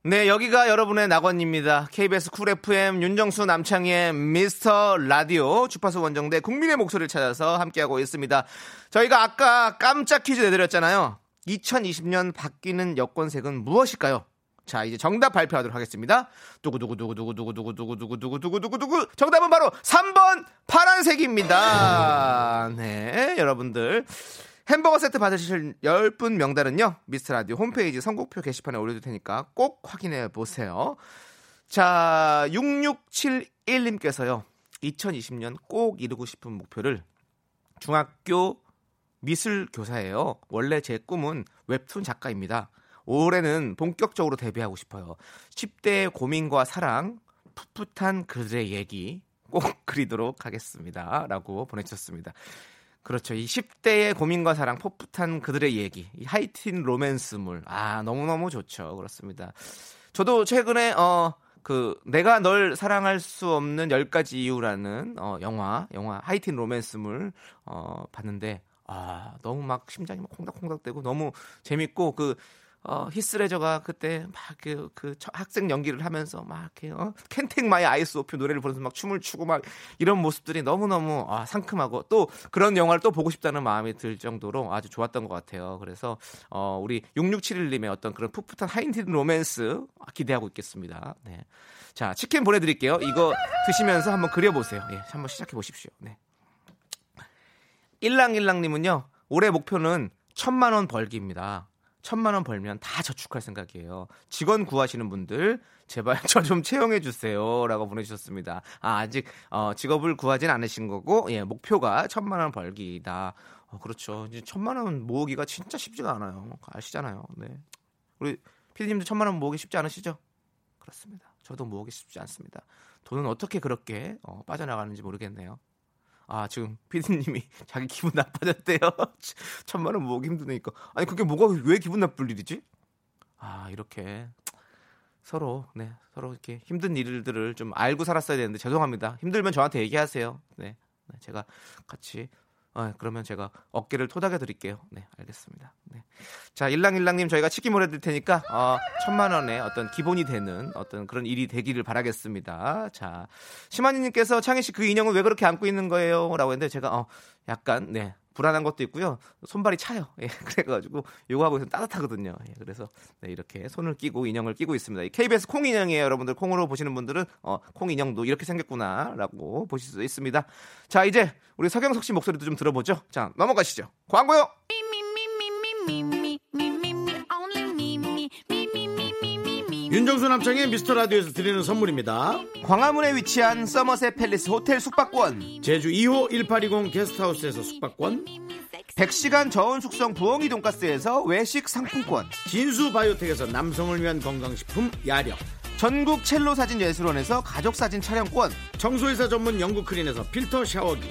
[SPEAKER 1] 네, 여기가 여러분의 낙원입니다. KBS Cool FM 윤정수 남창희의 미스터 라디오 주파수 원정대 국민의 목소리를 찾아서 함께하고 있습니다. 저희가 아까 깜짝 퀴즈 내드렸잖아요. 2020년 바뀌는 여권색은 무엇일까요? 자, 이제 정답 발표하도록 하겠습니다. 두구두구두구두구두구두구두구두구두구두구두구 정답은 바로 3번 파란색입니다. 네, 여러분들. 햄버거 세트 받으실 10분 명단은요. 미스터 라디오 홈페이지 선곡표 게시판에 올려둘 테니까 꼭 확인해 보세요. 자, 6671님께서요. 2020년 꼭 이루고 싶은 목표를 중학교 미술 교사예요. 원래 제 꿈은 웹툰 작가입니다. 올해는 본격적으로 데뷔하고 싶어요. 10대의 고민과 사랑, 풋풋한 그들의 얘기 꼭 (laughs) 그리도록 하겠습니다. 라고 보내주셨습니다. 그렇죠. 이 10대의 고민과 사랑, 풋풋한 그들의 얘기, 이 하이틴 로맨스물. 아, 너무너무 좋죠. 그렇습니다. 저도 최근에, 어, 그, 내가 널 사랑할 수 없는 10가지 이유라는, 어, 영화, 영화, 하이틴 로맨스물, 어, 봤는데, 아, 너무 막 심장이 막 콩닥콩닥대고 너무 재밌고, 그, 어, 히스레저가 그때 막그 그 학생 연기를 하면서 막 이렇게 어? 캔택 마이 아이스 오피 노래를 부르면서 막 춤을 추고 막 이런 모습들이 너무너무 아, 상큼하고 또 그런 영화를 또 보고 싶다는 마음이 들 정도로 아주 좋았던 것 같아요. 그래서 어, 우리 6671님의 어떤 그런 풋풋한 하인틴 로맨스 기대하고 있겠습니다. 네. 자, 치킨 보내드릴게요. 이거 드시면서 한번 그려보세요. 예, 한번 시작해 보십시오. 네. 일랑일랑님은요, 올해 목표는 천만 원 벌기입니다. 천만 원 벌면 다 저축할 생각이에요. 직원 구하시는 분들 제발 (laughs) 저 좀 채용해 주세요라고 보내주셨습니다. 아, 아직 어, 직업을 구하진 않으신 거고 예, 목표가 천만 원 벌기다. 어, 그렇죠. 이제 천만 원 모으기가 진짜 쉽지가 않아요. 아시잖아요. 네. 우리 피디님도 천만 원 모으기 쉽지 않으시죠? 그렇습니다. 저도 모으기 쉽지 않습니다. 돈은 어떻게 그렇게 어, 빠져나가는지 모르겠네요. 아 지금 피디님이 (laughs) 자기 기분 나빠졌대요. (laughs) 천만 원 모으기 힘드니까. 아니 그게 뭐가 왜 기분 나쁠 일이지? 아 이렇게 서로 네 서로 이렇게 힘든 일들을 좀 알고 살았어야 되는데 죄송합니다. 힘들면 저한테 얘기하세요. 네, 네, 제가 같이 아, 그러면 제가 어깨를 토닥여 드릴게요. 네, 알겠습니다. 네. 자, 일랑일랑님 저희가 치킨 보내드릴 테니까, 어, 천만 원의 어떤 기본이 되는 어떤 그런 일이 되기를 바라겠습니다. 자, 심한이님께서 창희 씨 그 인형은 왜 그렇게 안고 있는 거예요? 라고 했는데 제가, 어, 약간, 네, 불안한 것도 있고요. 손발이 차요. (laughs) 예, 그래가지고 요거 하고 있으면 따뜻하거든요. 예, 그래서 네, 이렇게 손을 끼고 인형을 끼고 있습니다. 이 KBS 콩 인형이에요. 여러분들 콩으로 보시는 분들은 어, 콩 인형도 이렇게 생겼구나라고 보실 수 있습니다. 자 이제 우리 서경석 씨 목소리도 좀 들어보죠. 자 넘어가시죠. 광고요.
[SPEAKER 2] 윤정수 남창의 미스터 라디오에서 드리는 선물입니다.
[SPEAKER 1] 광화문에 위치한 서머셋 팰리스 호텔 숙박권,
[SPEAKER 2] 제주 2호 1820 게스트하우스에서 숙박권,
[SPEAKER 1] 100시간 저온 숙성 부엉이 돈가스에서 외식 상품권,
[SPEAKER 2] 진수 바이오텍에서 남성을 위한 건강식품 야력,
[SPEAKER 1] 전국 첼로 사진 예술원에서 가족 사진 촬영권,
[SPEAKER 2] 청소회사 전문 영국 크린에서 필터 샤워기,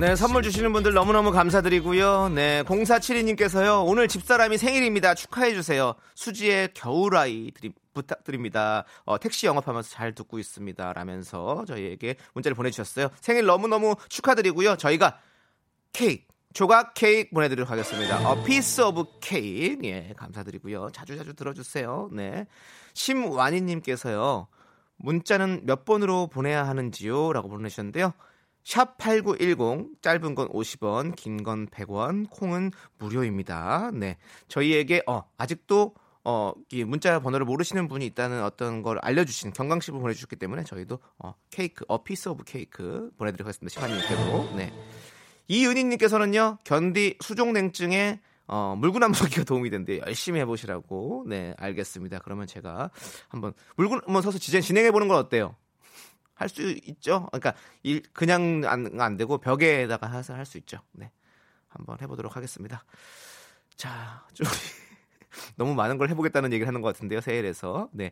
[SPEAKER 1] 네, 선물 주시는 분들 너무너무 감사드리고요. 네, 0472님께서요. 오늘 집사람이 생일입니다. 축하해주세요. 수지의 겨울아이 드리, 부탁드립니다. 어, 택시 영업하면서 잘 듣고 있습니다. 라면서 저희에게 문자를 보내주셨어요. 생일 너무너무 축하드리고요. 저희가 케이크, 조각 케이크 보내드리도록 하겠습니다. 어, piece of cake. 예, 감사드리고요. 자주자주 들어주세요. 네. 심완희님께서요. 문자는 몇 번으로 보내야 하는지요? 라고 보내주셨는데요. 샵 8910 짧은 건 50원, 긴 건 100원, 콩은 무료입니다. 네. 저희에게 어 아직도 어, 이 문자 번호를 모르시는 분이 있다는 어떤 걸 알려주신 경각심을 보내주셨기 때문에 저희도 어, 케이크, 어, piece of cake 보내드리도록 하겠습니다. 심완희님께도. 네. 이은희님께서는요, 견디 수족냉증에 어, 물구나무 서기가 도움이 된대 열심히 해보시라고. 네, 알겠습니다. 그러면 제가 한번 물구나무 서서 진행, 진행해보는 건 어때요? 할 수 있죠? 그러니까 일, 그냥 안, 안 되고 벽에다가 해서 할 수 있죠. 네. 한번 해보도록 하겠습니다. 자, 좀. (laughs) 너무 많은 걸 해보겠다는 얘기를 하는 것 같은데요, 세일에서. 네.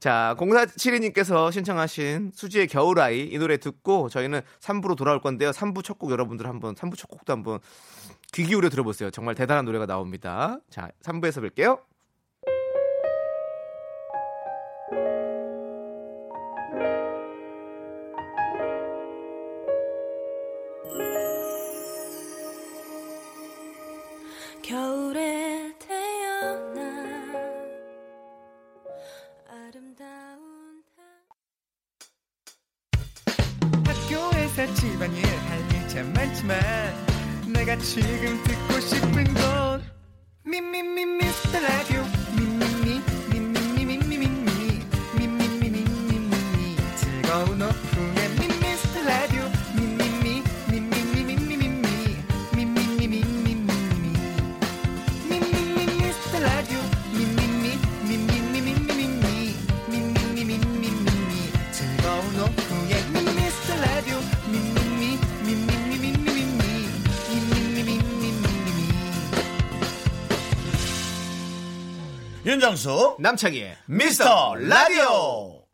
[SPEAKER 1] 자, 0472님께서 신청하신 수지의 겨울아이 이 노래 듣고 저희는 3부로 돌아올 건데요. 3부 첫 곡 여러분들 한번, 3부 첫 곡도 한번 귀 기울여 들어보세요. 정말 대단한 노래가 나옵니다. 자, 3부에서 뵐게요.
[SPEAKER 2] 윤정수
[SPEAKER 1] 남창희의
[SPEAKER 2] 미스터 라디오.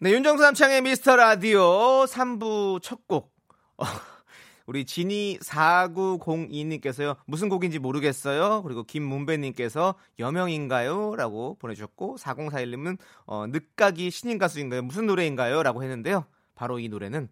[SPEAKER 1] 네, 윤정수 남창의 미스터 라디오 3부 첫 곡. 어, (laughs) 우리 진이 4902님께서요. 무슨 곡인지 모르겠어요. 그리고 김문배님께서 여명인가요? 라고 보내주셨고 4041님은 어, 늦가기 신인 가수인가요? 무슨 노래인가요? 라고 했는데요. 바로 이 노래는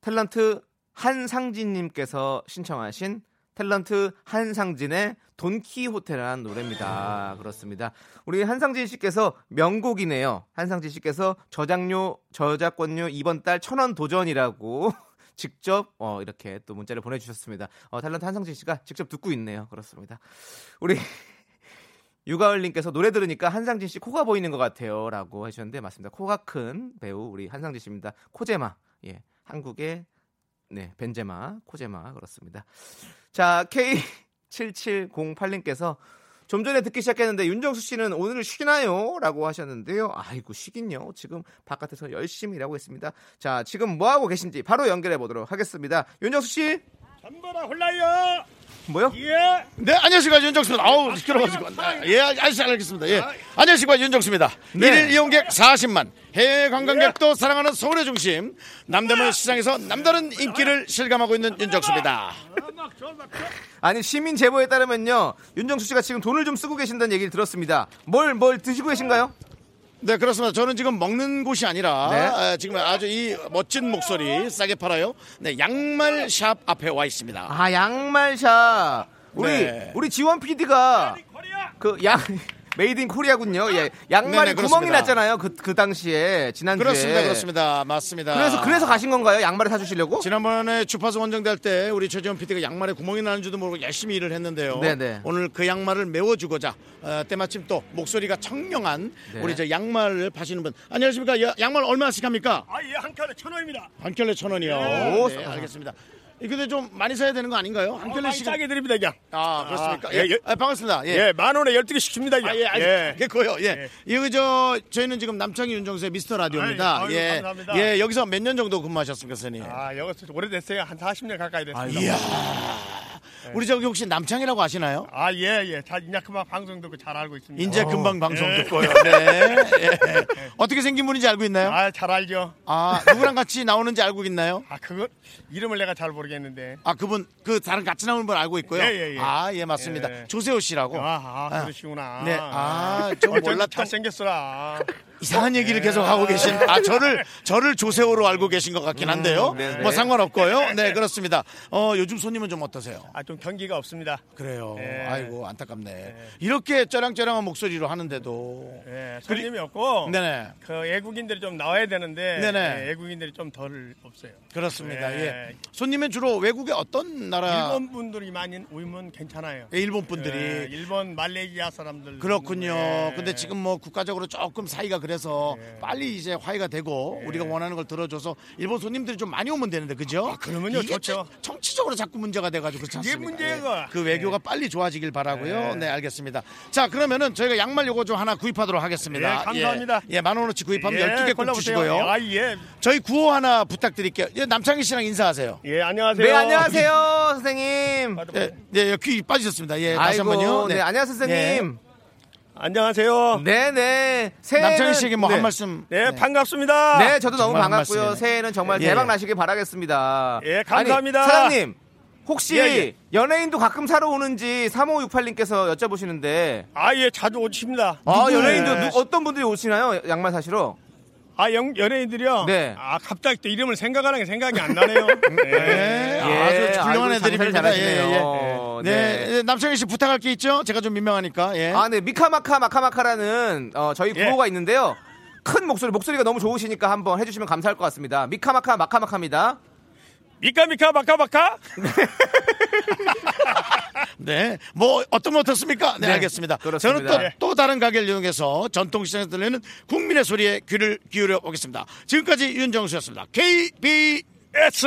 [SPEAKER 1] 탤런트 한상진님께서 신청하신 탤런트 한상진의 돈키호테라는 노래입니다. 그렇습니다. 우리 한상진 씨께서 명곡이네요. 한상진 씨께서 저작료 저작권료 이번 달 천원 도전이라고 직접 어, 이렇게 또 문자를 보내주셨습니다. 어, 탤런트 한상진 씨가 직접 듣고 있네요. 그렇습니다. 우리 (laughs) 유가을님께서 노래 들으니까 한상진 씨 코가 보이는 것 같아요라고 해주셨는데 맞습니다. 코가 큰 배우 우리 한상진 씨입니다. 코제마 예 한국의 네 벤제마 코제마 그렇습니다. 자 K7708님께서 (laughs) 좀 전에 듣기 시작했는데 윤정수 씨는 오늘 쉬나요? 라고 하셨는데요. 아이고 쉬긴요. 지금 바깥에서 열심히 일하고 있습니다. 자 지금 뭐 하고 계신지 바로 연결해 보도록 하겠습니다. 윤정수 씨
[SPEAKER 7] 전보라 홀라요.
[SPEAKER 1] 뭐요?
[SPEAKER 7] 예.
[SPEAKER 2] 네, 안녕하십니까 윤정수입니다. 아우 시끄러가지고. 예, 아저씨 알겠습니다. 예, 안녕하십니까 윤정수입니다.
[SPEAKER 1] 네.
[SPEAKER 2] 일일 이용객 40만, 해외 관광객도 사랑하는 서울의 중심, 남대문 시장에서 남다른 인기를 실감하고 있는 윤정수입니다.
[SPEAKER 1] 아니 시민 제보에 따르면요 윤정수 씨가 지금 돈을 좀 쓰고 계신다는 얘기를 들었습니다. 뭘 뭘 드시고 계신가요?
[SPEAKER 2] 네, 그렇습니다. 저는 지금 먹는 곳이 아니라
[SPEAKER 1] 네.
[SPEAKER 2] 아, 지금 아주 이 멋진 목소리 싸게 팔아요. 네, 양말 샵 앞에 와 있습니다.
[SPEAKER 1] 아 양말 샵 우리
[SPEAKER 2] 네.
[SPEAKER 1] 우리 지원 PD가 그 양 made in Korea군요. 예. 양말이
[SPEAKER 2] 네네,
[SPEAKER 1] 구멍이. 났잖아요. 그, 그 당시에 지난주에.
[SPEAKER 2] 그렇습니다, 그렇습니다. 맞습니다.
[SPEAKER 1] 그래서 그래서 가신 건가요? 양말을 사 주시려고?
[SPEAKER 2] 지난번에 주파수 원정될 때 우리 최지원 PD가 양말에 구멍이 나는 줄도 모르고 열심히 일을 했는데요.
[SPEAKER 1] 네네.
[SPEAKER 2] 오늘 그 양말을 메워 주고자 어, 때마침 또 목소리가 청량한
[SPEAKER 1] 네.
[SPEAKER 2] 우리 저 양말을 파시는 분 안녕하십니까? 야- 양말 얼마씩 합니까?
[SPEAKER 7] 아, 예, 한 켤레 천 원입니다.
[SPEAKER 2] 한 켤레 천 원이요.
[SPEAKER 1] 오,
[SPEAKER 2] 네, 알겠습니다. 이 근데 좀 많이 사야 되는 거 아닌가요? 한
[SPEAKER 7] 어, 많이
[SPEAKER 2] 켤레씩.
[SPEAKER 7] 싸게 드립니다, 그냥.
[SPEAKER 2] 아 그렇습니까?
[SPEAKER 7] 아,
[SPEAKER 2] 예,
[SPEAKER 7] 예, 예.
[SPEAKER 2] 아, 반갑습니다. 예.
[SPEAKER 7] 예, 만 원에 열두 개 시킵니다, 그냥.
[SPEAKER 2] 아, 예,
[SPEAKER 7] 예.
[SPEAKER 2] 됐고요. 예. 이거 저 저희는 지금 남창희 윤정수의 미스터 라디오입니다.
[SPEAKER 7] 아유, 아유,
[SPEAKER 2] 예.
[SPEAKER 7] 감사합니다.
[SPEAKER 2] 예, 여기서 몇 년 정도 근무하셨습니까, 선생님?
[SPEAKER 7] 아, 여기서 오래됐어요. 한 40년 가까이 됐습니다.
[SPEAKER 2] 이야. 우리 저기 혹시 남창이라고 아시나요?
[SPEAKER 7] 아, 예, 예. 자, 인자 그만 방송 듣고 잘 알고 있습니다.
[SPEAKER 2] 인제 금방 방송
[SPEAKER 7] 예.
[SPEAKER 2] 듣고요. 네. (laughs) 예. 어떻게 생긴 분인지 알고 있나요?
[SPEAKER 7] 아, 잘 알죠.
[SPEAKER 2] 아, 누구랑 같이 나오는지 알고 있나요?
[SPEAKER 7] 아, 그거 이름을 내가 잘 모르겠는데.
[SPEAKER 2] 아, 그분 그 다른 같이 나오는 분 알고 있고요.
[SPEAKER 7] 예, 예, 예.
[SPEAKER 2] 아, 예, 맞습니다.
[SPEAKER 7] 예.
[SPEAKER 2] 조세호 씨라고.
[SPEAKER 7] 아, 아,
[SPEAKER 2] 아.
[SPEAKER 7] 그러시구나.
[SPEAKER 2] 네. 아, 좀 몰랐던
[SPEAKER 7] 잘생겼어라.
[SPEAKER 2] 이상한 얘기를 계속 하고 계신 아 저를 저를 조세호로 알고 계신 것 같긴 한데요.
[SPEAKER 1] 네, 네.
[SPEAKER 2] 뭐 상관없고요. 네 (laughs) 그렇습니다. 어 요즘 손님은 좀 어떠세요?
[SPEAKER 7] 아, 좀 경기가 없습니다.
[SPEAKER 2] 그래요.
[SPEAKER 7] 예.
[SPEAKER 2] 아이고 안타깝네. 이렇게 쩌랑쩌랑한 목소리로 하는데도
[SPEAKER 7] 예, 손님이 없고.
[SPEAKER 2] 네네
[SPEAKER 7] 그 외국인들이 좀 나와야 되는데.
[SPEAKER 2] 네네.
[SPEAKER 7] 예, 외국인들이 좀 덜 없어요.
[SPEAKER 2] 그렇습니다.
[SPEAKER 7] 예.
[SPEAKER 2] 예. 손님은 주로 외국의 어떤 나라?
[SPEAKER 7] 일본 분들이 많이 오면 괜찮아요.
[SPEAKER 2] 예, 일본 분들이
[SPEAKER 7] 예, 일본 말레이시아 사람들
[SPEAKER 2] 그렇군요.
[SPEAKER 7] 예.
[SPEAKER 2] 근데 지금 뭐 국가적으로 조금 사이가 그래 서
[SPEAKER 7] 예.
[SPEAKER 2] 빨리 이제 화해가 되고 우리가 원하는 걸 들어줘서 일본 손님들이 좀 많이 오면 되는데 그죠?
[SPEAKER 7] 아, 그러면요, 좋죠.
[SPEAKER 2] 정- 정치적으로 자꾸 문제가 돼가지고 그렇지
[SPEAKER 7] 그게
[SPEAKER 2] 않습니까?
[SPEAKER 7] 문제가.
[SPEAKER 2] 예. 그 외교가 빨리 좋아지길 바라고요.
[SPEAKER 7] 예.
[SPEAKER 2] 네 알겠습니다. 자 그러면은 저희가 양말 요거 좀 하나 구입하도록 하겠습니다.
[SPEAKER 7] 예, 감사합니다.
[SPEAKER 2] 예, 예, 만 원어치 구입하면
[SPEAKER 7] 예,
[SPEAKER 2] 12개 꼭
[SPEAKER 7] 골라보세요.
[SPEAKER 2] 주시고요.
[SPEAKER 7] 아, 예.
[SPEAKER 2] 저희 구호 하나 부탁드릴게요. 예, 남창희 씨랑 인사하세요.
[SPEAKER 7] 예, 안녕하세요.
[SPEAKER 1] 네 안녕하세요 선생님.
[SPEAKER 2] 예, 예, 귀 빠지셨습니다. 예, 다시
[SPEAKER 1] 아이고
[SPEAKER 2] 한번요.
[SPEAKER 1] 네, 안녕하세요 선생님.
[SPEAKER 7] 안녕하세요.
[SPEAKER 1] 네네 새해는-
[SPEAKER 2] 남창희 씨에게 뭐한
[SPEAKER 1] 네.
[SPEAKER 2] 말씀.
[SPEAKER 7] 네, 반갑습니다.
[SPEAKER 1] 네, 저도 너무 반갑고요. 새해는 정말
[SPEAKER 2] 예,
[SPEAKER 1] 대박
[SPEAKER 2] 예.
[SPEAKER 1] 나시길 바라겠습니다.
[SPEAKER 7] 예, 감사합니다.
[SPEAKER 1] 아니, 사장님, 혹시
[SPEAKER 7] 예, 예.
[SPEAKER 1] 연예인도 가끔 사러 오는지 3568님께서 여쭤보시는데,
[SPEAKER 7] 아, 예, 자주 오십니다.
[SPEAKER 1] 아,
[SPEAKER 7] 누구-
[SPEAKER 1] 연예인도
[SPEAKER 7] 예.
[SPEAKER 1] 누- 어떤 분들이 오시나요? 양말 사시러?
[SPEAKER 7] 아, 영, 연예인들이요?
[SPEAKER 1] 네.
[SPEAKER 7] 아, 갑자기 또 이름을 생각하는 게 생각이 안 나네요. (laughs)
[SPEAKER 2] 네,
[SPEAKER 7] 네.
[SPEAKER 2] 아주 훌륭한 애들입니다.
[SPEAKER 1] 장사를 잘하시네요.
[SPEAKER 2] 네,
[SPEAKER 1] 네.
[SPEAKER 2] 네, 남창희 씨 부탁할 게 있죠? 제가 좀 민망하니까. 예.
[SPEAKER 1] 아, 네, 미카마카 마카마카라는 어, 저희
[SPEAKER 7] 예.
[SPEAKER 1] 구호가 있는데요. 큰 목소리, 목소리가 너무 좋으시니까 한번 해주시면 감사할 것 같습니다. 미카마카 마카마카입니다.
[SPEAKER 7] 미카미카 바카바카? (laughs)
[SPEAKER 2] 네. 뭐 어떤 거 어떻습니까? 네,
[SPEAKER 1] 네,
[SPEAKER 2] 알겠습니다.
[SPEAKER 1] 그렇습니다.
[SPEAKER 2] 저는
[SPEAKER 1] 예.
[SPEAKER 2] 또, 또 다른 가게를 이용해서 전통시장에서 들리는 국민의 소리에 귀를 기울여 보겠습니다. 지금까지 윤정수였습니다. KB
[SPEAKER 7] S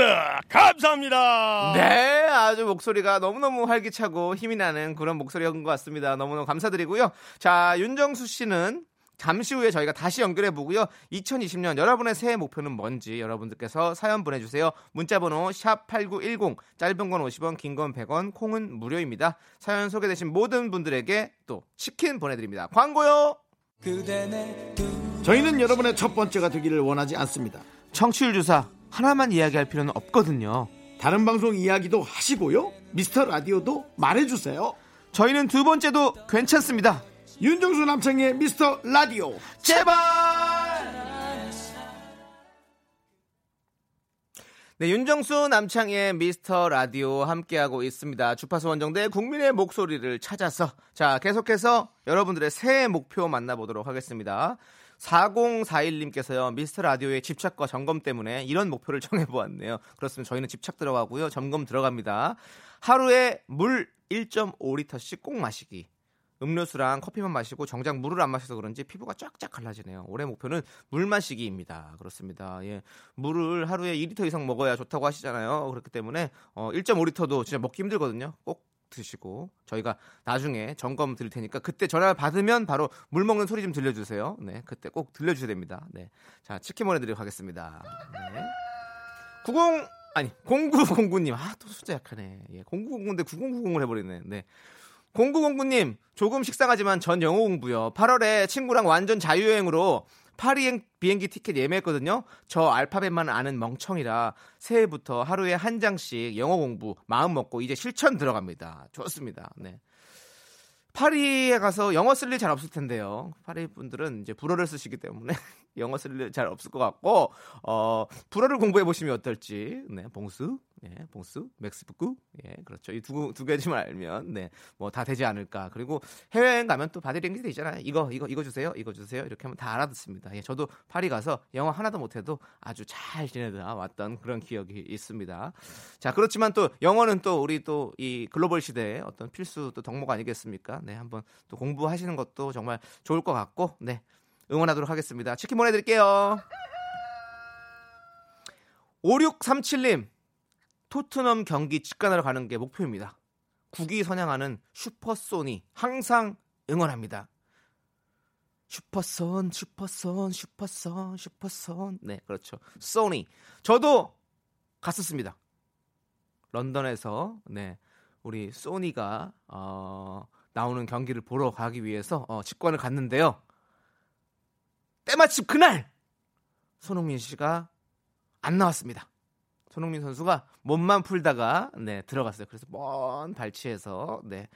[SPEAKER 7] 감사합니다.
[SPEAKER 1] 네, 아주 목소리가 너무너무 활기차고 힘이 나는 그런 목소리였던 것 같습니다. 너무너무 감사드리고요. 자, 윤정수 씨는 잠시 후에 저희가 다시 연결해 보고요. 2020년 여러분의 새해 목표는 뭔지 여러분들께서 사연 보내주세요. 문자번호 샵 #8910 짧은 건 50원, 긴 건 100원, 콩은 무료입니다. 사연 소개되신 모든 분들에게 또 치킨 보내드립니다. 광고요.
[SPEAKER 2] 저희는 여러분의 첫 번째가 되기를 원하지 않습니다.
[SPEAKER 1] 청취율 조사 하나만 이야기할 필요는 없거든요.
[SPEAKER 2] 다른 방송 이야기도 하시고요. 미스터 라디오도 말해주세요.
[SPEAKER 1] 저희는 두 번째도 괜찮습니다.
[SPEAKER 2] 윤정수 남창의 미스터 라디오.
[SPEAKER 1] 제발! 네, 윤정수 남창의 미스터 라디오 함께하고 있습니다. 주파수 원정대 국민의 목소리를 찾아서. 자, 계속해서 여러분들의 새해 목표 만나보도록 하겠습니다. 4041님께서요, 미스터 라디오의 집착과 점검 때문에 이런 목표를 (laughs) 정해보았네요. 그렇습니다. 저희는 집착 들어가고요, 점검 들어갑니다. 하루에 물 1.5리터씩 꼭 마시기. 음료수랑 커피만 마시고 정작 물을 안 마셔서 그런지 피부가 쫙쫙 갈라지네요. 올해 목표는 물 마시기입니다. 그렇습니다. 예. 물을 하루에 2리터 이상 먹어야 좋다고 하시잖아요. 그렇기 때문에 어 1.5리터도 진짜 먹기 힘들거든요. 꼭 드시고 저희가 나중에 점검 드릴 테니까 그때 전화 받으면 바로 물 먹는 소리 좀 들려주세요. 네, 그때 꼭 들려주셔야 됩니다. 네, 자 치킨 보내드리도록 하겠습니다. 네. 90 아니 0909님 아 또 숫자 약하네. 예, 0909인데 9090을 해버리네. 네. 0909님 조금 식상하지만 전 영어 공부요. 8월에 친구랑 완전 자유여행으로 파리 비행기 티켓 예매했거든요. 저 알파벳만 아는 멍청이라 새해부터 하루에 한 장씩 영어 공부 마음 먹고 이제 실천 들어갑니다. 좋습니다. 네. 파리에 가서 영어 쓸 일 잘 없을 텐데요. 파리 분들은 이제 불어를 쓰시기 때문에 (laughs) 영어 쓸일잘 없을 것 같고 어 불어를 공부해 보시면 어떨지. 네, 봉수, 예, 봉수, 맥스부구, 예, 그렇죠. 이 두 두 개지만 알면 네, 뭐 다 되지 않을까. 그리고 해외여행 가면 또 바디랭귀지 있잖아요. 이거 이거 이거 주세요, 이거 주세요. 이렇게 하면 다 알아듣습니다. 예, 저도 파리 가서 영어 하나도 못해도 아주 잘 지내다 왔던 그런 기억이 있습니다. 자, 그렇지만 또 영어는 또 우리 또 이 글로벌 시대의 어떤 필수 또 덕목 아니겠습니까? 네, 한번 또 공부하시는 것도 정말 좋을 것 같고, 네, 응원하도록 하겠습니다. 치킨 보내드릴게요. 5637님, 토트넘 경기 직관하러 가는 게 목표입니다. 국위 선양하는 슈퍼소니 항상 응원합니다. 슈퍼선, 슈퍼선, 슈퍼선, 슈퍼선. 네, 그렇죠. 소니. 저도 갔었습니다. 런던에서 네 우리 소니가 어, 나오는 경기를 보러 가기 위해서 어, 직관을 갔는데요. 때마침 그날 손흥민 씨가 안 나왔습니다. 손흥민 선수가 몸만 풀다가 네 들어갔어요. 그래서 먼 발치에서 네.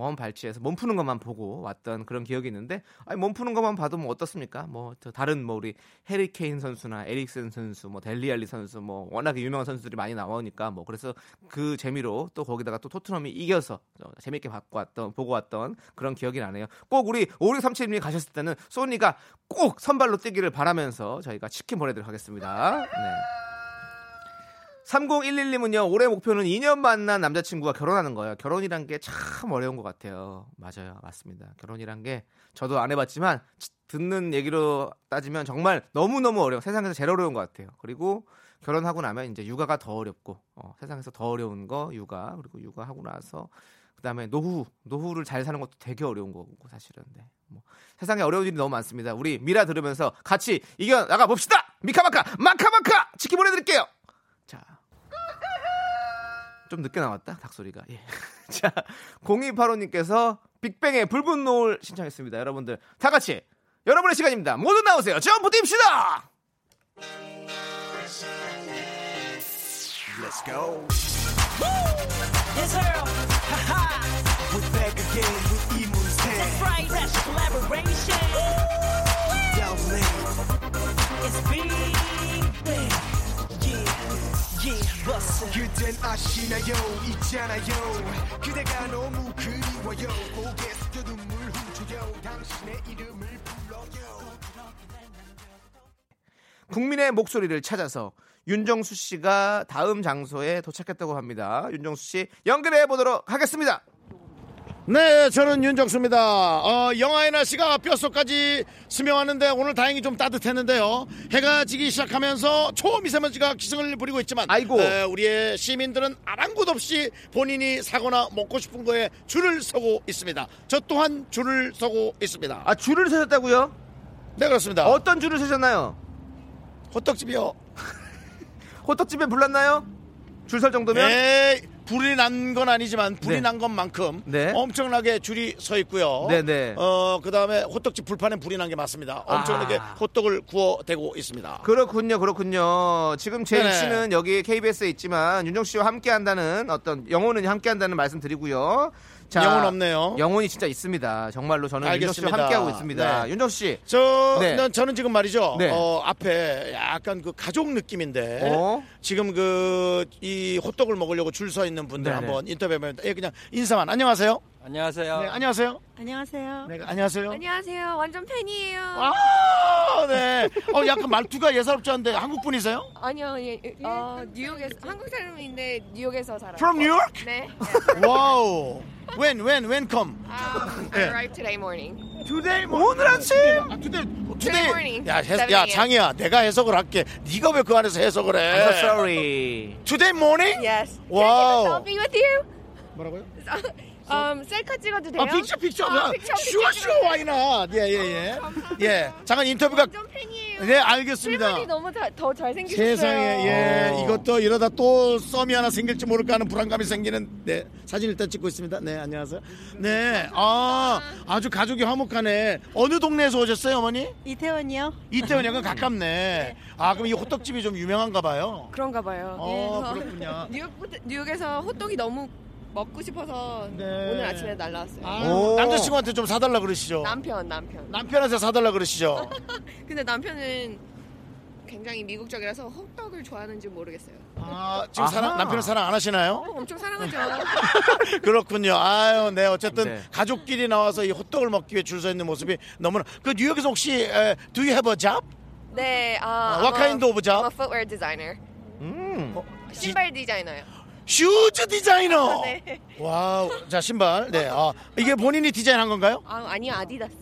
[SPEAKER 1] 먼 발치에서 몸 푸는 것만 보고 왔던 그런 기억이 있는데 아니 몸 푸는 것만 봐도 뭐 어떻습니까? 뭐저 다른 뭐 우리 해리 케인 선수나 에릭센 선수, 뭐 델리알리 선수, 뭐 워낙에 유명한 선수들이 많이 나오니까 뭐 그래서 그 재미로 또 거기다가 또 토트넘이 이겨서 어, 재밌게 받고 왔던 보고 왔던 그런 기억이 나네요. 꼭 우리 5637님이 가셨을 때는 소니가 꼭 선발로 뛰기를 바라면서 저희가 치킨 보내드리도록 하겠습니다. 네. 3011님은요, 올해 목표는 2년 만난 남자친구가 결혼하는 거예요. 결혼이란 게 참 어려운 것 같아요. 맞아요. 맞습니다. 결혼이란 게 저도 안 해봤지만, 듣는 얘기로 따지면 정말 너무너무 어려워. 세상에서 제일 어려운 것 같아요. 그리고 결혼하고 나면 이제 육아가 더 어렵고, 어, 세상에서 더 어려운 거, 육아. 그리고 육아하고 나서, 그 다음에 노후, 노후를 잘 사는 것도 되게 어려운 거고, 사실은. 네. 뭐, 세상에 어려운 일이 너무 많습니다. 우리 미라 들으면서 같이 이겨 나가 봅시다! 미카마카! 마카마카! 치킨 보내드릴게요! 자. 좀 늦게 나왔다 닭소리가 예. 자 0285님께서 빅뱅의 붉은 노을 신청했습니다 여러분들 다 같이 여러분의 시간입니다 모두 나오세요 점프 뜁시다
[SPEAKER 8] Let's go.
[SPEAKER 9] Yes, sir. Ha-ha.
[SPEAKER 8] We're back again with 이문세.
[SPEAKER 9] That's right. That's collaboration.
[SPEAKER 8] Down
[SPEAKER 9] It's big bang. It.
[SPEAKER 8] 그댄 아시나요? 있잖아요. 그대가 너무 그리워요. 고개 숙여 눈물 훔쳐요. 당신의 이름을 불러요.
[SPEAKER 1] 국민의 목소리를 찾아서 윤정수 씨가 다음 장소에 도착했다고 합니다. 윤정수 씨 연결해 보도록 하겠습니다
[SPEAKER 2] 네, 저는 윤정수입니다. 어, 영하의 날씨가 뼛속까지 스며왔는데 오늘 다행히 좀 따뜻했는데요. 해가 지기 시작하면서 초미세먼지가 기승을 부리고 있지만
[SPEAKER 1] 아이고.
[SPEAKER 2] 에, 우리의 시민들은 아랑곳 없이 본인이 사거나 먹고 싶은 거에 줄을 서고 있습니다. 저 또한 줄을 서고 있습니다.
[SPEAKER 1] 아 줄을 서셨다고요?
[SPEAKER 2] 네, 그렇습니다.
[SPEAKER 1] 어떤 줄을 서셨나요?
[SPEAKER 2] 호떡집이요. (laughs)
[SPEAKER 1] 호떡집에 불났나요? 줄 설 정도면?
[SPEAKER 2] 에이, 불이 난 건 아니지만 불이
[SPEAKER 1] 네.
[SPEAKER 2] 난 것만큼
[SPEAKER 1] 네.
[SPEAKER 2] 엄청나게 줄이 서 있고요.
[SPEAKER 1] 네네.
[SPEAKER 2] 어 그다음에 호떡집 불판에 불이 난 게 맞습니다. 엄청나게
[SPEAKER 1] 아.
[SPEAKER 2] 호떡을 구워 대고 있습니다.
[SPEAKER 1] 그렇군요, 그렇군요. 지금 제이
[SPEAKER 2] 네네.
[SPEAKER 1] 씨는 여기 KBS에 있지만 윤정 씨와 함께 한다는 어떤 영혼은 함께 한다는 말씀 드리고요. 자,
[SPEAKER 2] 영혼 없네요.
[SPEAKER 1] 영혼이 진짜 있습니다. 정말로 저는 윤정 씨와
[SPEAKER 2] 알겠습니다.
[SPEAKER 1] 함께 하고 있습니다.
[SPEAKER 2] 네.
[SPEAKER 1] 윤정 씨.
[SPEAKER 2] 저
[SPEAKER 1] 네.
[SPEAKER 2] 는 저는 지금 말이죠.
[SPEAKER 1] 네.
[SPEAKER 2] 어, 앞에 약간 그 가족 느낌인데
[SPEAKER 1] 어?
[SPEAKER 2] 지금 그 이 호떡을 먹으려고 줄 서 있는 분들
[SPEAKER 1] 네네.
[SPEAKER 2] 한번 인터뷰해보면 예, 그냥 인사만 안녕하세요.
[SPEAKER 6] 안녕하세요.
[SPEAKER 2] 네, 안녕하세요.
[SPEAKER 10] 안녕하세요.
[SPEAKER 2] 네, 안녕하세요.
[SPEAKER 10] 안녕하세요. 완전 팬이에요.
[SPEAKER 2] 아, 네. 어, 약간 말투가 예사롭지 않은데 한국 분이세요?
[SPEAKER 10] 아니요, 예, 어, 뉴욕에서 한국 사람인데 뉴욕에서 살아요.
[SPEAKER 2] From New York?
[SPEAKER 10] 네.
[SPEAKER 2] Wow. When, when, when come?
[SPEAKER 10] Um,
[SPEAKER 2] 네.
[SPEAKER 10] I arrived today morning.
[SPEAKER 2] Today 오늘 아침. 아, today, today.
[SPEAKER 10] morning.
[SPEAKER 2] 야, 해,
[SPEAKER 10] 7
[SPEAKER 2] 야. 장이야. 내가 해석을 할게. 네가 왜 그 안에서 해석을 해?
[SPEAKER 1] I'm so sorry.
[SPEAKER 2] Today morning?
[SPEAKER 10] Yes.
[SPEAKER 2] Wow.
[SPEAKER 10] Can I take a selfie with you?
[SPEAKER 2] 뭐라고요?
[SPEAKER 10] Um, 셀카 찍어도 돼요?
[SPEAKER 2] 아, picture, picture.
[SPEAKER 10] 아, picture,
[SPEAKER 2] sure, picture sure, why not. 예, 예, 예. 예. 잠깐 인터뷰가.
[SPEAKER 10] 완전 팬이에요.
[SPEAKER 2] 네, 알겠습니다.
[SPEAKER 10] 실물이 너무 다, 더 잘생기셨어요.
[SPEAKER 2] 세상에, 예. 이것도 이러다 또 썸이 하나 생길지 모를까 하는 불안감이 생기는, 네. 사진 일단 찍고 있습니다. 네, 안녕하세요. 네. 아, 아주 가족이 화목하네. 어느 동네에서 오셨어요, 어머니?
[SPEAKER 11] 이태원이요?
[SPEAKER 2] 이태원이요? 그 (laughs) 가깝네. 아, 그럼 이 호떡집이 좀 유명한가 봐요.
[SPEAKER 10] 그런가 봐요.
[SPEAKER 2] 어,
[SPEAKER 10] 그래서
[SPEAKER 2] 그렇군요. (laughs)
[SPEAKER 10] 뉴욕, 뉴욕에서 호떡이 너무 먹고 싶어서
[SPEAKER 2] 네.
[SPEAKER 10] 오늘 아침에 날라왔어요.
[SPEAKER 2] 아,
[SPEAKER 1] 오.
[SPEAKER 2] 남자친구한테 좀 사달라 그러시죠.
[SPEAKER 10] 남편, 남편.
[SPEAKER 2] 남편한테 사달라 그러시죠. (laughs)
[SPEAKER 10] 근데 남편은 굉장히 미국적이라서 호떡을 좋아하는지 모르겠어요.
[SPEAKER 2] 아, 지금
[SPEAKER 1] 아하.
[SPEAKER 2] 사랑, 남편은 사랑 안 하시나요?
[SPEAKER 10] 어, 엄청 사랑하죠. (laughs)
[SPEAKER 2] 그렇군요. 아유, 네. 어쨌든
[SPEAKER 1] 네.
[SPEAKER 2] 가족끼리 나와서 이 호떡을 먹기 위해 줄 서 있는 모습이 너무나. 그 뉴욕에서 혹시 에, Do you have a job?
[SPEAKER 10] 네, 아,
[SPEAKER 2] What
[SPEAKER 10] I'm a-
[SPEAKER 2] kind of job?
[SPEAKER 10] I'm a footwear designer.
[SPEAKER 1] 음.
[SPEAKER 10] 신발 디자이너요.
[SPEAKER 2] shoes 디자이너.
[SPEAKER 10] 네.
[SPEAKER 2] Wow. 자, 신발. 네. 아, 이게 본인이 디자인한 건가요?
[SPEAKER 10] 아, 아니요, 아디다스.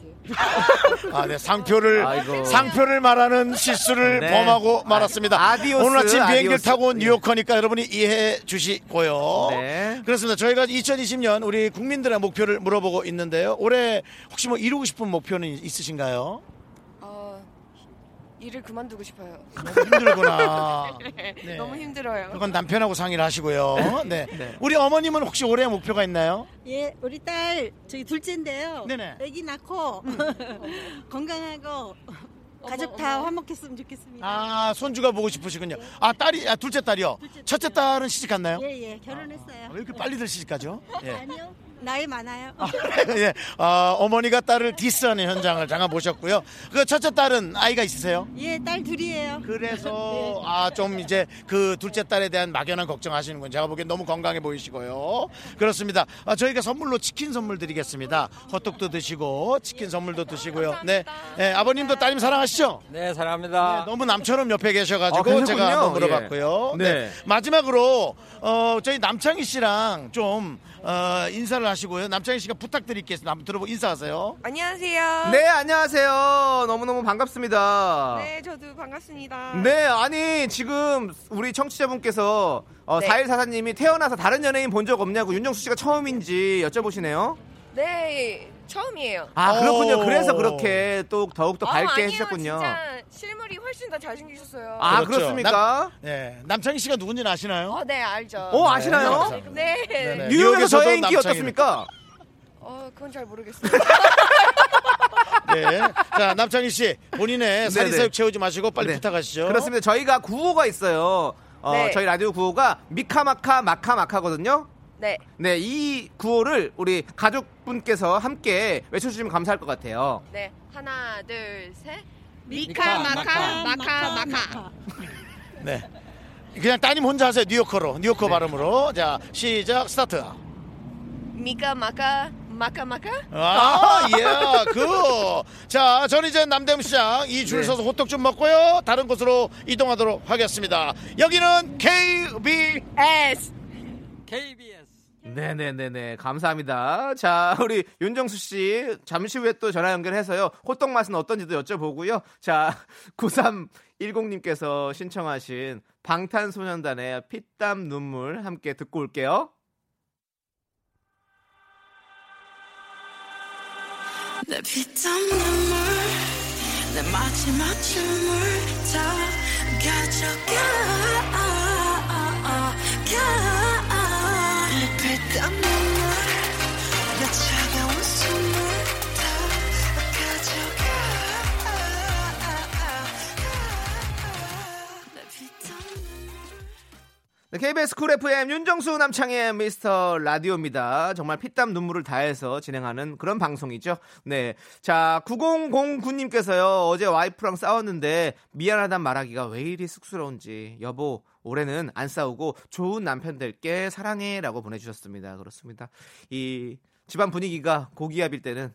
[SPEAKER 2] 아, 네. 상표를
[SPEAKER 1] 아이고.
[SPEAKER 2] 상표를 말하는 실수를
[SPEAKER 1] 네.
[SPEAKER 2] 범하고 말았습니다.
[SPEAKER 1] Adiós,
[SPEAKER 2] 오늘 아침 비행기를
[SPEAKER 1] Adiós.
[SPEAKER 2] 타고 온 뉴요커니까 여러분이 이해해 주시고요.
[SPEAKER 1] 네.
[SPEAKER 2] 그렇습니다. 저희가 2020년 우리 국민들의 목표를 물어보고 있는데요. 올해 혹시 뭐 이루고 싶은 목표는 있으신가요?
[SPEAKER 10] 어, 일을 그만두고 싶어요.
[SPEAKER 2] 너무 힘들구나. (laughs) 네.
[SPEAKER 10] 너무 힘들어요.
[SPEAKER 2] 그건 남편하고 상의를 하시고요. (laughs) 네. 우리 어머님은 혹시 올해 목표가 있나요?
[SPEAKER 11] 예, 우리 딸 저희 둘째인데요.
[SPEAKER 2] 네네.
[SPEAKER 11] 아기 낳고 (laughs) 건강하고 가족 다 화목했으면 좋겠습니다.
[SPEAKER 2] 아, 손주가 보고 싶으시군요. 아, 딸이, 아, 둘째 딸이요. 첫째 딸은 시집 갔나요?
[SPEAKER 11] 예, 예, 결혼했어요.
[SPEAKER 2] 왜 이렇게 빨리들 시집 가죠? 예.
[SPEAKER 11] 아니요, 나이 많아요. (laughs)
[SPEAKER 2] 예. 아, 어머니가 딸을 디스하는 현장을 잠깐 보셨고요. 그 첫째 딸은 아이가 있으세요?
[SPEAKER 11] 예, 딸 둘이에요.
[SPEAKER 2] 그래서 (laughs) 아 좀 이제 그 둘째 딸에 대한 막연한 걱정하시는 건 제가 보기엔 너무 건강해 보이시고요. 그렇습니다. 아, 저희가 선물로 치킨 선물 드리겠습니다. 호떡도 드시고 치킨 선물도 드시고요. 네, 네, 아버님도 따님 사랑하시죠?
[SPEAKER 6] 네, 사랑합니다.
[SPEAKER 2] 너무 남처럼 옆에
[SPEAKER 1] 아,
[SPEAKER 2] 계셔가지고
[SPEAKER 1] 그렇군요.
[SPEAKER 2] 제가 한번
[SPEAKER 1] 예.
[SPEAKER 2] 물어봤고요.
[SPEAKER 1] 네.
[SPEAKER 2] 네. 마지막으로 어, 저희 남창희 씨랑 좀 어, 인사를 하시고요. 남창희 씨가 부탁드릴게요. 한번 들어보고 인사하세요.
[SPEAKER 10] 안녕하세요.
[SPEAKER 1] 네, 안녕하세요. 너무너무 반갑습니다.
[SPEAKER 10] 네, 저도 반갑습니다.
[SPEAKER 1] 네, 아니, 지금 우리 청취자분께서 어,
[SPEAKER 10] 네.
[SPEAKER 1] 4144님이 태어나서 다른 연예인 본 적 없냐고 윤정수 씨가 처음인지 여쭤보시네요.
[SPEAKER 10] 네, 처음이에요.
[SPEAKER 1] 아, 그렇군요.
[SPEAKER 2] 오.
[SPEAKER 1] 그래서 그렇게 또 더욱더
[SPEAKER 10] 아,
[SPEAKER 1] 밝게
[SPEAKER 10] 아니에요.
[SPEAKER 1] 해주셨군요.
[SPEAKER 10] 진짜 실물이 훨씬 더 잘생기셨어요.
[SPEAKER 1] 아,
[SPEAKER 2] 그렇죠.
[SPEAKER 1] 그렇습니까?
[SPEAKER 2] 네, 남창희 씨가 누군지 는 아시나요?
[SPEAKER 10] 어, 네, 알죠.
[SPEAKER 1] 어, 아시나요?
[SPEAKER 10] 네.
[SPEAKER 2] 네네.
[SPEAKER 1] 뉴욕에서 저의 인기. 어떻습니까?
[SPEAKER 10] 어, 그건 잘 모르겠어요. (laughs)
[SPEAKER 2] 네. 자, 남창희 씨, 본인의 사리사욕 채우지 마시고 빨리
[SPEAKER 1] 네.
[SPEAKER 2] 부탁하시죠.
[SPEAKER 1] 그렇습니다. 저희가 구호가 있어요. 어,
[SPEAKER 10] 네.
[SPEAKER 1] 저희 라디오 구호가 미카마카 마카마카거든요.
[SPEAKER 10] 네.
[SPEAKER 1] 네, 이 구호를 우리 가족분께서 함께 외쳐주시면 감사할 것 같아요.
[SPEAKER 10] 네. 하나, 둘, 셋.
[SPEAKER 6] 미카,
[SPEAKER 10] 마카, 마카, 마카.
[SPEAKER 2] 네. 그냥 따님 혼자 하세요. 뉴요커로. 뉴요커 발음으로. 자, 시작, 스타트.
[SPEAKER 10] 미카, 마카, 마카, 마카.
[SPEAKER 2] 아, 예, 그. 자, 저는 이제 남대문 시장 이줄
[SPEAKER 1] 네.
[SPEAKER 2] 서서 호떡 좀 먹고요. 다른 곳으로 이동하도록 하겠습니다. 여기는 KB.
[SPEAKER 10] S.
[SPEAKER 6] KBS.
[SPEAKER 1] 네네네네. 감사합니다. 자, 우리 윤정수 씨, 잠시 후에 또 전화 연결해서요. 호떡 맛은 어떤지도 여쭤보고요. 자, 9310님께서 신청하신 방탄소년단의 피땀 눈물 함께 듣고 올게요.
[SPEAKER 12] 내 피땀 눈물 내 마지막 춤을 다 가져가 가.
[SPEAKER 1] KBS 쿨 FM 윤정수 남창의 미스터 라디오입니다. 정말 피땀 눈물을 다해서 진행하는 그런 방송이죠. 네. 자, 9009님께서요, 어제 와이프랑 싸웠는데 미안하단 말하기가 왜 이리 쑥스러운지. 여보, 올해는 안 싸우고 좋은 남편 될게 사랑해 라고 보내주셨습니다. 그렇습니다. 이 집안 분위기가 고기압일 때는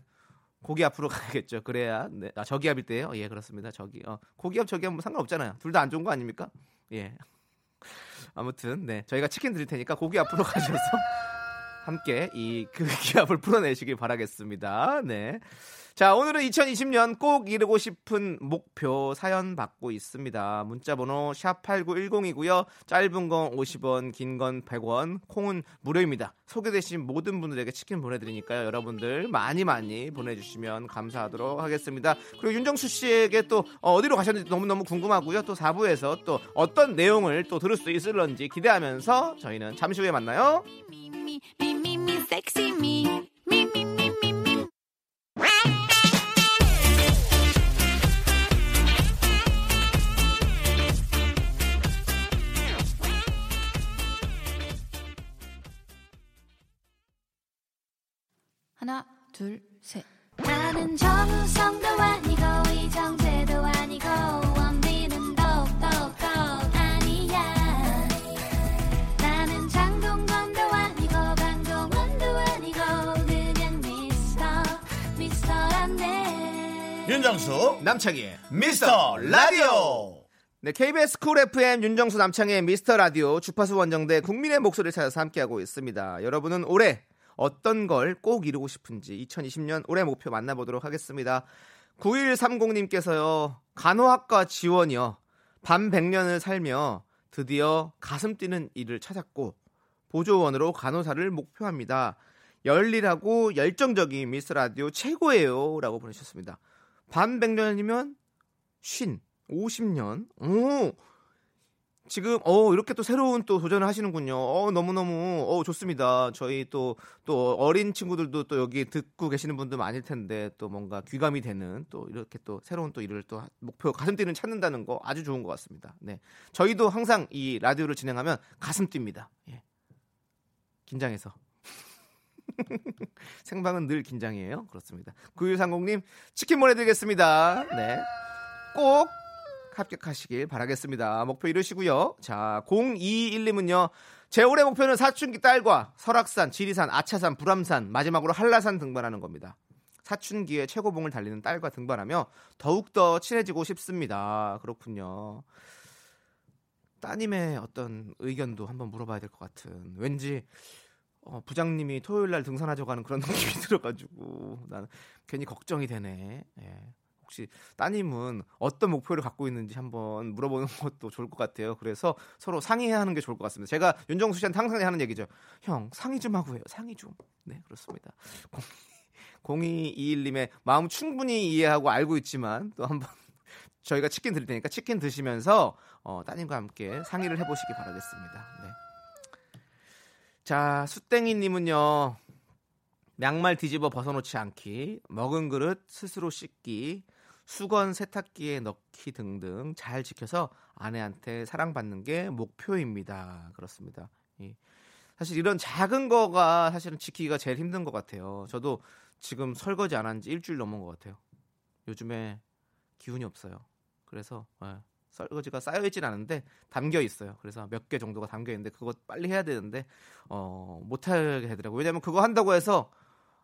[SPEAKER 1] 고기 앞으로 가야겠죠. 그래야 네. 아, 저기압일 때요. 예, 그렇습니다. 저기 어, 고기압 저기압 뭐 상관없잖아요. 둘 다 안 좋은 거 아닙니까? 예. 아무튼 네 저희가 치킨 드릴 테니까 고기 앞으로 (laughs) 가셔서 함께 이 그 기압을 풀어내시길 바라겠습니다. 네. 자, 오늘은 2020년 꼭 이루고 싶은 목표 사연 받고 있습니다. 문자 번호 샵8910이고요. 짧은 건 50원, 긴 건 100원, 콩은 무료입니다. 소개되신 모든 분들에게 치킨 보내드리니까요. 여러분들 많이 많이 보내주시면 감사하도록 하겠습니다. 그리고 윤정수 씨에게 또 어디로 가셨는지 너무너무 궁금하고요. 또 4부에서 또 어떤 내용을 또 들을 수 있을런지 기대하면서 저희는 잠시 후에 만나요.
[SPEAKER 12] me, me, sexy me. Me, me, me, me, me. 하나, 둘, 셋. 나는 정우성도 아니고 이정재도 아니고 원빈은 더욱더 아니야 나는 장동건도 아니고 강동원도 아니고 그냥 미스터 미스터란데
[SPEAKER 2] 윤정수
[SPEAKER 1] 남창희의
[SPEAKER 2] 미스터 라디오.
[SPEAKER 1] 네, KBS 쿨 FM 윤정수 남창희의 미스터 라디오 주파수 원정대 국민의 목소리를 찾아서 함께하고 있습니다. 여러분은 올해 어떤 걸 꼭 이루고 싶은지 2020년 올해 목표 만나보도록 하겠습니다. 9130님께서요, 간호학과 지원이요. 밤 100년을 살며 드디어 가슴 뛰는 일을 찾았고, 보조원으로 간호사를 목표합니다. 열일하고 열정적인 미스 라디오 최고예요. 라고 보내주셨습니다. 밤 100년이면 쉰, 50년. 오! 지금 어 이렇게 또 새로운 또 도전을 하시는군요. 어 너무 너무 어 좋습니다. 저희 또 또 어린 친구들도 또 여기 듣고 계시는 분들 많을 텐데 또 뭔가 귀감이 되는 또 이렇게 또 새로운 또 일을 또 목표 가슴 뛰는 찾는다는 거 아주 좋은 것 같습니다. 네. 저희도 항상 이 라디오를 진행하면 가슴 뜁니다. 예. 긴장해서. (laughs) 생방은 늘 긴장이에요. 그렇습니다. 9130님 치킨 보내드리겠습니다. 네. 꼭 합격하시길 바라겠습니다. 목표 이루시고요. 자, 0221님은요. 제 올해 목표는 사춘기 딸과 설악산, 지리산, 아차산, 불암산, 마지막으로 한라산 등반하는 겁니다. 사춘기에 최고봉을 달리는 딸과 등반하며 더욱더 친해지고 싶습니다. 그렇군요. 따님의 어떤 의견도 한번 물어봐야 될 것 같은 왠지 어, 부장님이 토요일 날 등산하자고 하는 그런 (laughs) 느낌이 들어가지고 나는 괜히 걱정이 되네. 예. 혹시 따님은 어떤 목표를 갖고 있는지 한번 물어보는 (laughs) 것도 좋을 것 같아요. 그래서 서로 상의해야 하는 게 좋을 것 같습니다. 제가 윤정수 씨한테 항상 하는 얘기죠. 형 상의 좀 하고 해요. 상의 좀. 네 그렇습니다. (laughs) 0221님의 마음 충분히 이해하고 알고 있지만 또 한번 (laughs) 저희가 치킨 드릴 테니까 치킨 드시면서 어, 따님과 함께 상의를 해보시기 바라겠습니다. 네. 자 수땡이님은요. 양말 뒤집어 벗어놓지 않기, 먹은 그릇 스스로 씻기, 수건 세탁기에 넣기 등등 잘 지켜서 아내한테 사랑받는 게 목표입니다. 그렇습니다. 이, 사실 이런 작은 거가 사실은 지키기가 제일 힘든 것 같아요. 저도 지금 설거지 안 한 지 일주일 넘은 것 같아요. 요즘에 기운이 없어요. 그래서 예, 설거지가 쌓여 있진 않은데 담겨 있어요. 그래서 몇 개 정도가 담겨 있는데 그거 빨리 해야 되는데 어, 못 하게 되더라고요. 왜냐면 그거 한다고 해서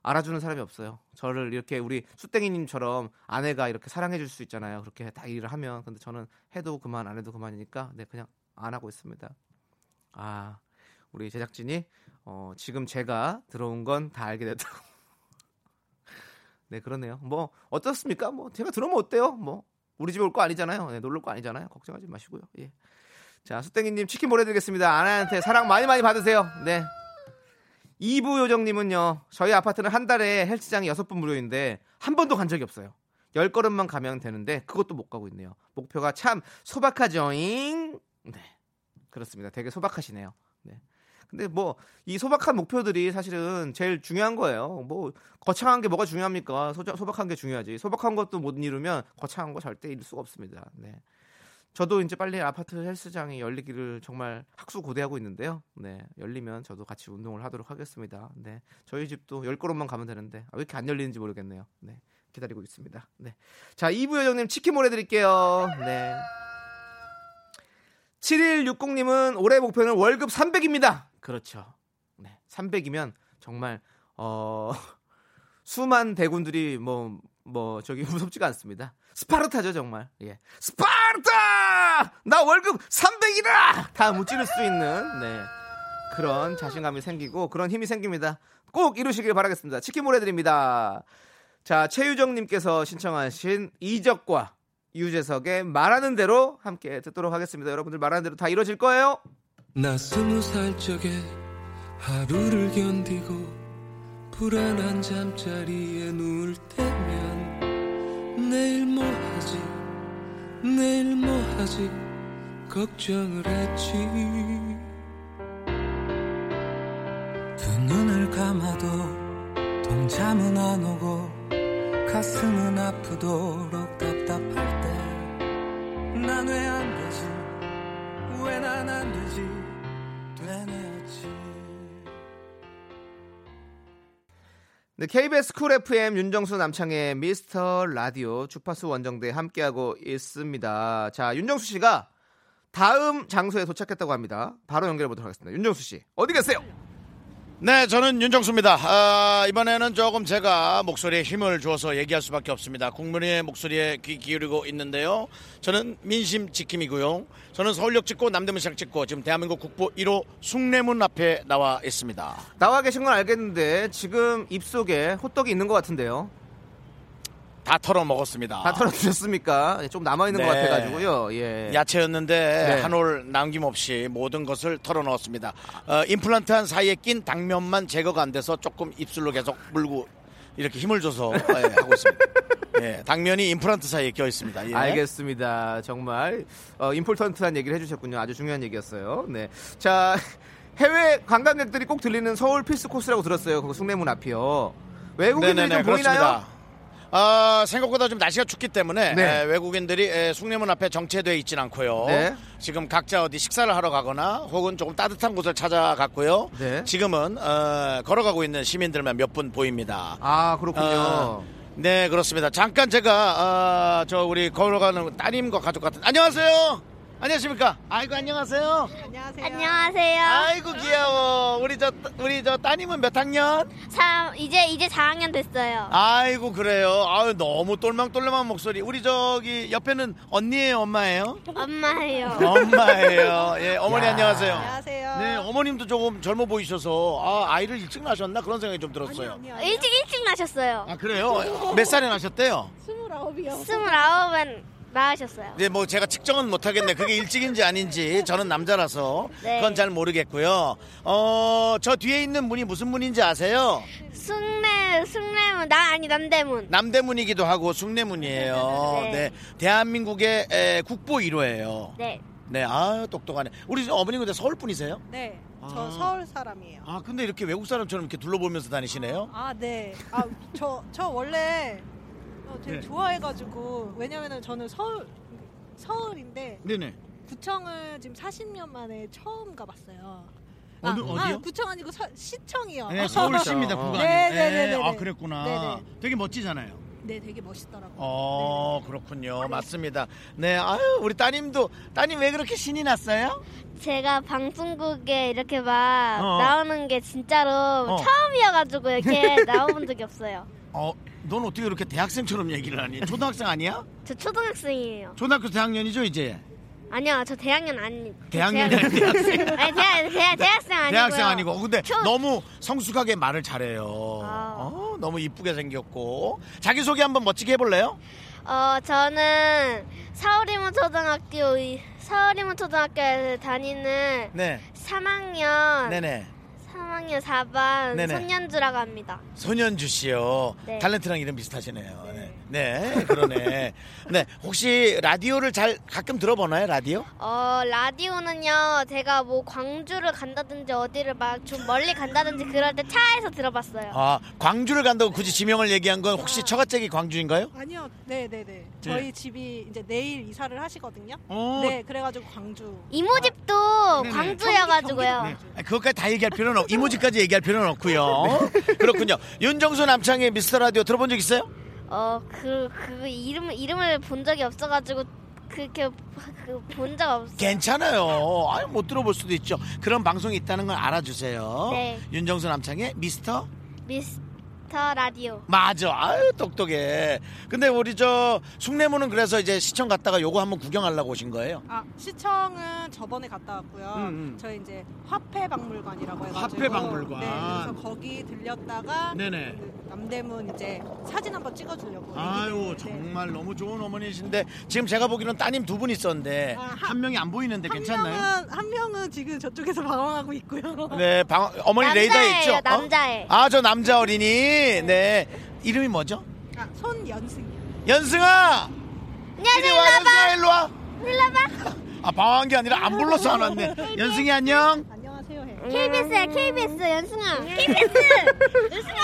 [SPEAKER 1] 알아주는 사람이 없어요. 저를 이렇게 우리 수땡이님처럼 아내가 이렇게 사랑해줄 수 있잖아요. 그렇게 다 일을 하면 근데 저는 해도 그만 안 해도 그만이니까 네 그냥 안 하고 있습니다. 아 우리 제작진이 어, 지금 제가 들어온 건 다 알게 됐다고. (laughs) 네 그러네요. 뭐 어떻습니까? 뭐 제가 들어오면 어때요? 뭐 우리 집에 올 거 아니잖아요. 네, 놀러 올 거 아니잖아요. 걱정하지 마시고요. 예. 자 수땡이님 치킨 보내드리겠습니다. 아내한테 사랑 많이 많이 받으세요. 네. 이부 요정님은요, 저희 아파트는 한 달에 헬스장이 여섯 번 무료인데, 한 번도 간 적이 없어요. 열 걸음만 가면 되는데, 그것도 못 가고 있네요. 목표가 참 소박하죠잉? 네. 그렇습니다. 되게 소박하시네요. 네. 근데 뭐, 이 소박한 목표들이 사실은 제일 중요한 거예요. 뭐, 거창한 게 뭐가 중요합니까? 소, 소박한 게 중요하지. 소박한 것도 못 이루면 거창한 거 절대 이룰 수가 없습니다. 네. 저도 이제 빨리 아파트 헬스장이 열리기를 정말 학수 고대하고 있는데요. 네, 열리면 저도 같이 운동을 하도록 하겠습니다. 네, 저희 집도 열 걸음만 가면 되는데 아, 왜 이렇게 안 열리는지 모르겠네요. 네, 기다리고 있습니다. 네, 자 이부 요정님 치킨 보내드릴게요. 네. 7160님은 올해 목표는 월급 300입니다. 그렇죠. 네, 300이면 정말 어 (laughs) 수만 대군들이 뭐 뭐 저기 (laughs) 무섭지가 않습니다. 스파르타죠 정말. 예, 스파르타! 나 월급 300이다! 다 무찌를 수 있는 네 그런 자신감이 생기고 그런 힘이 생깁니다. 꼭 이루시길 바라겠습니다. 치킨 보내드립니다. 자 최유정님께서 신청하신 이적과 유재석의 말하는 대로 함께 듣도록 하겠습니다. 여러분들 말하는 대로 다 이루어질 거예요.
[SPEAKER 13] 나 스무 살 적에 하루를 견디고 불안한 잠자리에 누울 때면 내일 뭐 하지? 내일 뭐 하지? 걱정을 했지.
[SPEAKER 8] 두 눈을 감아도 동참은 안 오고 가슴은 아프도록
[SPEAKER 1] 네, KBS 쿨 FM 윤정수 남창의 미스터 라디오 주파수 원정대 함께하고 있습니다. 자, 윤정수 씨가 다음 장소에 도착했다고 합니다. 바로 연결해 보도록 하겠습니다. 윤정수 씨, 어디 계세요?
[SPEAKER 2] 네, 저는 윤정수입니다. 아, 이번에는 조금 제가 목소리에 힘을 주어서 얘기할 수밖에 없습니다. 국민의 목소리에 귀 기울이고 있는데요. 저는 민심 지킴이고요. 저는 서울역 찍고 남대문시장 찍고 지금 대한민국 국보 1호 숭례문 앞에 나와 있습니다.
[SPEAKER 1] 나와 계신 건 알겠는데 지금 입속에 호떡이 있는 것 같은데요.
[SPEAKER 2] 다 털어 먹었습니다.
[SPEAKER 1] 다 털어주셨습니까? 좀 남아 있는 것
[SPEAKER 2] 네.
[SPEAKER 1] 같아가지고요. 예.
[SPEAKER 2] 야채였는데
[SPEAKER 1] 네.
[SPEAKER 2] 한올 남김없이 모든 것을 털어 넣었습니다. 어, 임플란트 한 사이에 낀 당면만 제거가 안 돼서 조금 입술로 계속 물고 이렇게 힘을 줘서 예, 하고 있습니다. (laughs) 예, 당면이 임플란트 사이에 껴 있습니다. 예.
[SPEAKER 1] 알겠습니다. 정말 어, 임폴턴트한 얘기를 해주셨군요. 아주 중요한 얘기였어요. 네. 자 해외 관광객들이 꼭 들리는 서울 필수 코스라고 들었어요. 그 숭례문 앞이요. 외국인들이 좀 보이나요?
[SPEAKER 2] 아, 생각보다 좀 날씨가 춥기 때문에
[SPEAKER 1] 네.
[SPEAKER 2] 에, 외국인들이 에, 숭례문 앞에 정체돼 있진 않고요.
[SPEAKER 1] 네.
[SPEAKER 2] 지금 각자 어디 식사를 하러 가거나 혹은 조금 따뜻한 곳을 찾아갔고요.
[SPEAKER 1] 네.
[SPEAKER 2] 지금은 어, 걸어가고 있는 시민들만 몇 분 보입니다.
[SPEAKER 1] 아 그렇군요.
[SPEAKER 2] 어, 네 그렇습니다. 잠깐 제가 어, 저 우리 걸어가는 따님과 가족 같은 안녕하세요. 안녕하십니까? 아이고 안녕하세요.
[SPEAKER 14] 안녕하세요.
[SPEAKER 2] 아이고 귀여워. 우리 저 우리 저 따님은 몇 학년?
[SPEAKER 14] 사, 이제 이제 4학년 됐어요.
[SPEAKER 2] 아이고 그래요. 아유 너무 똘망똘망한 목소리. 우리 저기 옆에는 언니예요, 엄마예요?
[SPEAKER 14] 엄마예요.
[SPEAKER 2] 엄마예요. 예, 어머니
[SPEAKER 1] 야.
[SPEAKER 2] 안녕하세요.
[SPEAKER 11] 안녕하세요.
[SPEAKER 2] 네, 어머님도 조금 젊어 보이셔서 아, 아이를 일찍 낳으셨나 그런 생각이 좀 들었어요.
[SPEAKER 14] 일찍 일찍 나셨어요.
[SPEAKER 2] 아 그래요? 몇 살에 낳으셨대요?
[SPEAKER 11] 스물아홉이요.
[SPEAKER 14] 스물아홉은 낳으셨어요.
[SPEAKER 2] 네, 뭐 제가 측정은 못하겠네. 그게 일찍인지 아닌지 저는 남자라서
[SPEAKER 14] 네.
[SPEAKER 2] 그건 잘 모르겠고요. 어, 저 뒤에 있는 문이 무슨 문인지 아세요?
[SPEAKER 14] 숭례 숭례문 나 아니 남대문.
[SPEAKER 2] 남대문이기도 하고 숭례문이에요. (laughs)
[SPEAKER 14] 네.
[SPEAKER 2] 네, 대한민국의 에, 국보 1호예요.
[SPEAKER 14] 네.
[SPEAKER 2] 네, 아 똑똑하네. 우리 어머니 근데 서울 분이세요?
[SPEAKER 11] 네,
[SPEAKER 2] 아.
[SPEAKER 11] 저 서울 사람이에요.
[SPEAKER 2] 아, 근데 이렇게 외국 사람처럼 이렇게 둘러보면서 다니시네요.
[SPEAKER 11] 아, 네. 아, 저, 저 원래 어, 되게
[SPEAKER 2] 네.
[SPEAKER 11] 좋아해가지고 왜냐면은 저는 서울 서울인데
[SPEAKER 2] 네네.
[SPEAKER 11] 구청을 지금 40년 만에 처음 가봤어요.
[SPEAKER 2] 어느-
[SPEAKER 11] 아,
[SPEAKER 2] 어디요?
[SPEAKER 11] 아, 구청 아니고 서- 시청이요.
[SPEAKER 2] 네, 서울시입니다.
[SPEAKER 1] 어.
[SPEAKER 2] 구간이.
[SPEAKER 11] 네, 네, 네, 네,
[SPEAKER 2] 아,
[SPEAKER 11] 네.
[SPEAKER 2] 그랬구나.
[SPEAKER 11] 네, 네.
[SPEAKER 2] 되게 멋지잖아요.
[SPEAKER 11] 네, 되게 멋있더라고요.
[SPEAKER 2] 어, 그렇군요. 맞습니다. 네, 아유, 우리 따님도 따님 왜 그렇게 신이 났어요?
[SPEAKER 14] 제가 방송국에 이렇게 막
[SPEAKER 2] 어.
[SPEAKER 14] 나오는 게 진짜로
[SPEAKER 2] 어.
[SPEAKER 14] 처음이어가지고 이렇게 (laughs) 나와본 적이 없어요.
[SPEAKER 2] 어, 넌 어떻게 그렇게 대학생처럼 얘기를 하니? 초등학생 아니야?
[SPEAKER 14] 저 초등학생이에요.
[SPEAKER 2] 초등학교 대학년이죠, 이제?
[SPEAKER 14] 아니요, 저 대학년 아니.
[SPEAKER 2] 대학년이
[SPEAKER 14] 대학-
[SPEAKER 2] 대학생. (laughs)
[SPEAKER 14] 아니 대학 대학 대학생 아니고요.
[SPEAKER 2] 대학생 아니고. 근데
[SPEAKER 14] 초-
[SPEAKER 2] 너무 성숙하게 말을 잘해요.
[SPEAKER 14] 아.
[SPEAKER 2] 어, 너무 이쁘게 생겼고. 자기 소개 한번 멋지게 해볼래요?
[SPEAKER 14] 어, 저는 서울이문 초등학교 서울이문 초등학교에 다니는
[SPEAKER 2] 네.
[SPEAKER 14] 3학년
[SPEAKER 2] 네네.
[SPEAKER 14] 3학년 3학년 4반
[SPEAKER 2] 네네.
[SPEAKER 14] 손연주라고 합니다.
[SPEAKER 2] 손현주 씨요.
[SPEAKER 14] 네.
[SPEAKER 2] 탤런트랑 이름 비슷하시네요. 네. 네, 그러네. 네, 혹시 라디오를 잘 가끔 들어보나요, 라디오?
[SPEAKER 14] 어, 라디오는요, 제가 뭐 광주를 간다든지 어디를 막 좀 멀리 간다든지 그럴 때 차에서 들어봤어요.
[SPEAKER 2] 아, 광주를 간다고 굳이 지명을 얘기한 건 혹시 처갓댁이 광주인가요?
[SPEAKER 11] 아니요, 네, 네, 네. 저희 집이 이제 내일 이사를 하시거든요.
[SPEAKER 2] 어.
[SPEAKER 11] 네, 그래가지고 광주.
[SPEAKER 14] 이모 집도
[SPEAKER 2] 네네.
[SPEAKER 14] 광주여가지고요.
[SPEAKER 2] 네. 아, 그것까지 다 얘기할 필요는 없, 이모지까지 얘기할 필요는 없고요. (laughs) 그렇군요. 윤정수 남창의 미스터 라디오 들어본 적 있어요?
[SPEAKER 14] 어, 그, 그 이름, 이름을 본 적이 없어가지고 그렇게 그 본 적 없어요.
[SPEAKER 2] 괜찮아요. 아유, 못 들어볼 수도 있죠. 그런 방송이 있다는 걸 알아주세요.
[SPEAKER 14] 네.
[SPEAKER 2] 윤정수 남창의 미스터
[SPEAKER 14] 미스 터 라디오.
[SPEAKER 2] 맞아. 아유, 똑똑해. 근데 우리 저 숭례문은 그래서 이제 시청 갔다가 요거 한번 구경하려고 오신 거예요?
[SPEAKER 11] 아, 시청은 저번에 갔다 왔고요.
[SPEAKER 2] 음, 음.
[SPEAKER 11] 저희 이제 화폐 박물관이라고 해가지고.
[SPEAKER 2] 화폐 박물관.
[SPEAKER 11] 네, 그래서 거기 들렸다가
[SPEAKER 2] 네네.
[SPEAKER 11] 그 남대문 이제 사진 한번 찍어주려고.
[SPEAKER 2] 아유, 정말 너무 좋은 어머니신데 지금 제가 보기로는 따님 두 분 있었는데 한 명이 안 보이는데
[SPEAKER 11] 한
[SPEAKER 2] 괜찮나요?
[SPEAKER 11] 명은 한 명은 지금 저쪽에서 방황하고 있고요.
[SPEAKER 2] 네, 방, 어머니 레이더
[SPEAKER 14] 남자예요,
[SPEAKER 2] 있죠? 어?
[SPEAKER 14] 남자애.
[SPEAKER 2] 아, 저 남자 어린이. 네. 이름이 뭐죠?
[SPEAKER 11] 아, 손연승.
[SPEAKER 2] 연승아!
[SPEAKER 14] 안녕하세요,
[SPEAKER 2] 이리 와, 연승아, 일로 와.
[SPEAKER 14] 일로 와봐.
[SPEAKER 2] 아, 방황한 게 아니라 안 불러서 안 왔네. (laughs) 연승이 안녕.
[SPEAKER 11] 안녕하세요. 해.
[SPEAKER 14] KBS야, KBS, 연승아. KBS! (laughs) 연승아!